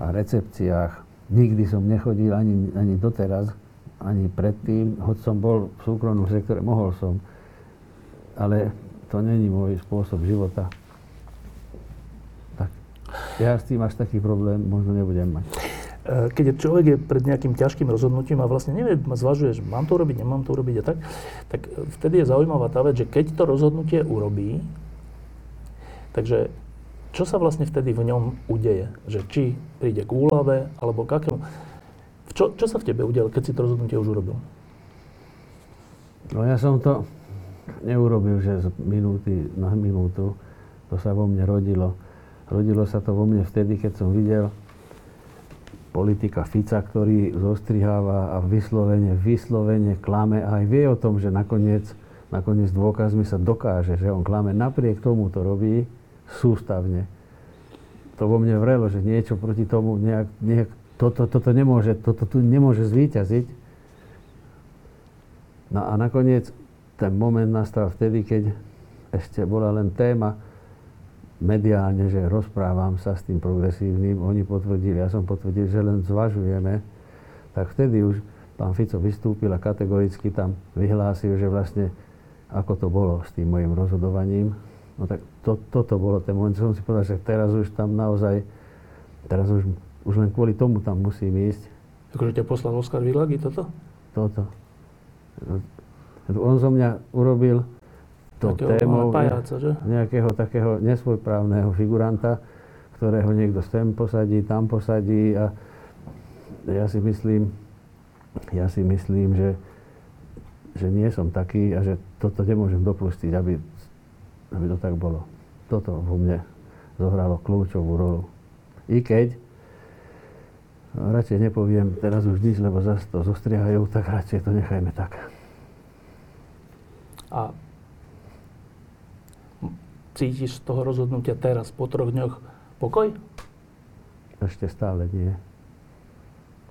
a recepciách. Nikdy som nechodil ani, ani doteraz, ani predtým, hoď som bol v súkromnom sektore, mohol som. Ale to není môj spôsob života. Tak ja s tým až taký problém možno nebudem mať. E, keď človek je pred nejakým ťažkým rozhodnutím a vlastne nevie, že mám to urobiť, nemám to urobiť a tak, tak vtedy je zaujímavá tá vec, že keď to rozhodnutie urobí, takže čo sa vlastne vtedy v ňom udeje? Že či príde k úlave, alebo k akému... Čo, čo sa v tebe udialo, keď si to rozhodnutie už urobil? No ja som to neurobil, že z minúty na minútu. To sa vo mne rodilo. Rodilo sa to vo mne vtedy, keď som videl politika Fica, ktorý zostriháva a vyslovene, vyslovene klame a aj vie o tom, že nakoniec, nakoniec dôkazmi sa dokáže, že on klame. Napriek tomu to robí sústavne. To vo mne vrelo, že niečo proti tomu nejak, nejak toto, toto, nemôže, toto tu nemôže zvíťaziť. No a nakoniec ten moment nastal vtedy, keď ešte bola len téma mediálne, že rozprávam sa s tým progresívnym, oni potvrdili, ja som potvrdil, že len zvažujeme, tak vtedy už pán Fico vystúpil a kategoricky tam vyhlásil, že vlastne ako to bolo s tým mojim rozhodovaním. No tak to, toto bolo ten moment, som si povedal, že teraz už tam naozaj, teraz už, už len kvôli tomu tam musím ísť. Akože ťa poslal Oskar Vilagy toto? Toto. On zo mňa urobil to témou že? nejakého takého nesvojprávneho figuranta, ktorého niekto sem posadí, tam posadí a ja si myslím, ja si myslím, že, že nie som taký a že toto nemôžem dopustiť, aby, aby to tak bolo. Toto vo mne zohralo kľúčovú rolu. I keď radšej nepoviem teraz už nič, lebo zase to zostrihajú, tak radšej to nechajme tak. A cítiš z toho rozhodnutia teraz, po troch dňoch, pokoj? Ešte stále nie.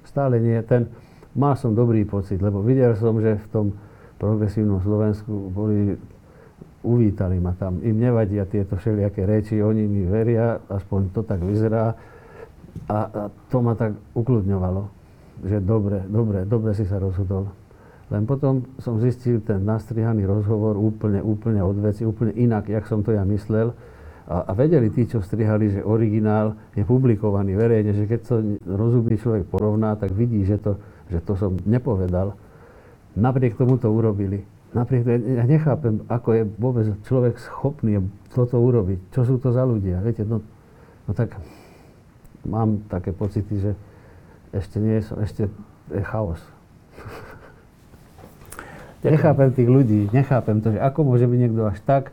Stále nie. Ten, mal som dobrý pocit, lebo videl som, že v tom progresívnom Slovensku boli, uvítali ma tam. Im nevadia tieto všelijaké reči, oni mi veria, aspoň to tak vyzerá. A, a to ma tak ukludňovalo, že dobre, dobre, dobre si sa rozhodol. Len potom som zistil ten nastrihaný rozhovor úplne, úplne od veci, úplne inak, jak som to ja myslel. A, a vedeli tí, čo strihali, že originál je publikovaný verejne, že keď to rozumný človek porovná, tak vidí, že to, že to som nepovedal. Napriek tomu to urobili. Napriek tomu, ja nechápem, ako je vôbec človek schopný toto urobiť. Čo sú to za ľudia? Viete, no, no tak mám také pocity, že ešte nie som, ešte je chaos. [LAUGHS] Ďakujem. Nechápem tých ľudí, nechápem to, že ako môže byť niekto až tak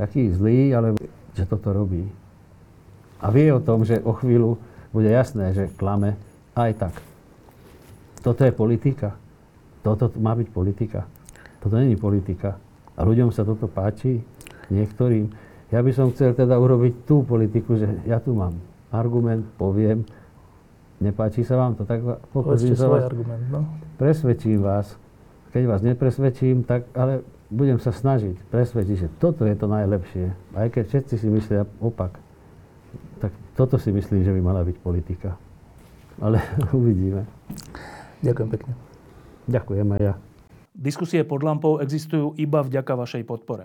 taký zlý, ale že toto robí. A vie o tom, že o chvíľu bude jasné, že klame aj tak. Toto je politika. Toto má byť politika. Toto není politika. A ľuďom sa toto páči, niektorým. Ja by som chcel teda urobiť tú politiku, že ja tu mám argument, poviem, nepáči sa vám to, tak pokúsim sa vás, argument, no? presvedčím vás. Keď vás nepresvedčím, tak ale budem sa snažiť presvedčiť, že toto je to najlepšie. Aj keď všetci si myslia opak, tak toto si myslím, že by mala byť politika. Ale [LAUGHS] uvidíme. Ďakujem pekne. Ďakujem aj ja. Diskusie pod lampou existujú iba vďaka vašej podpore.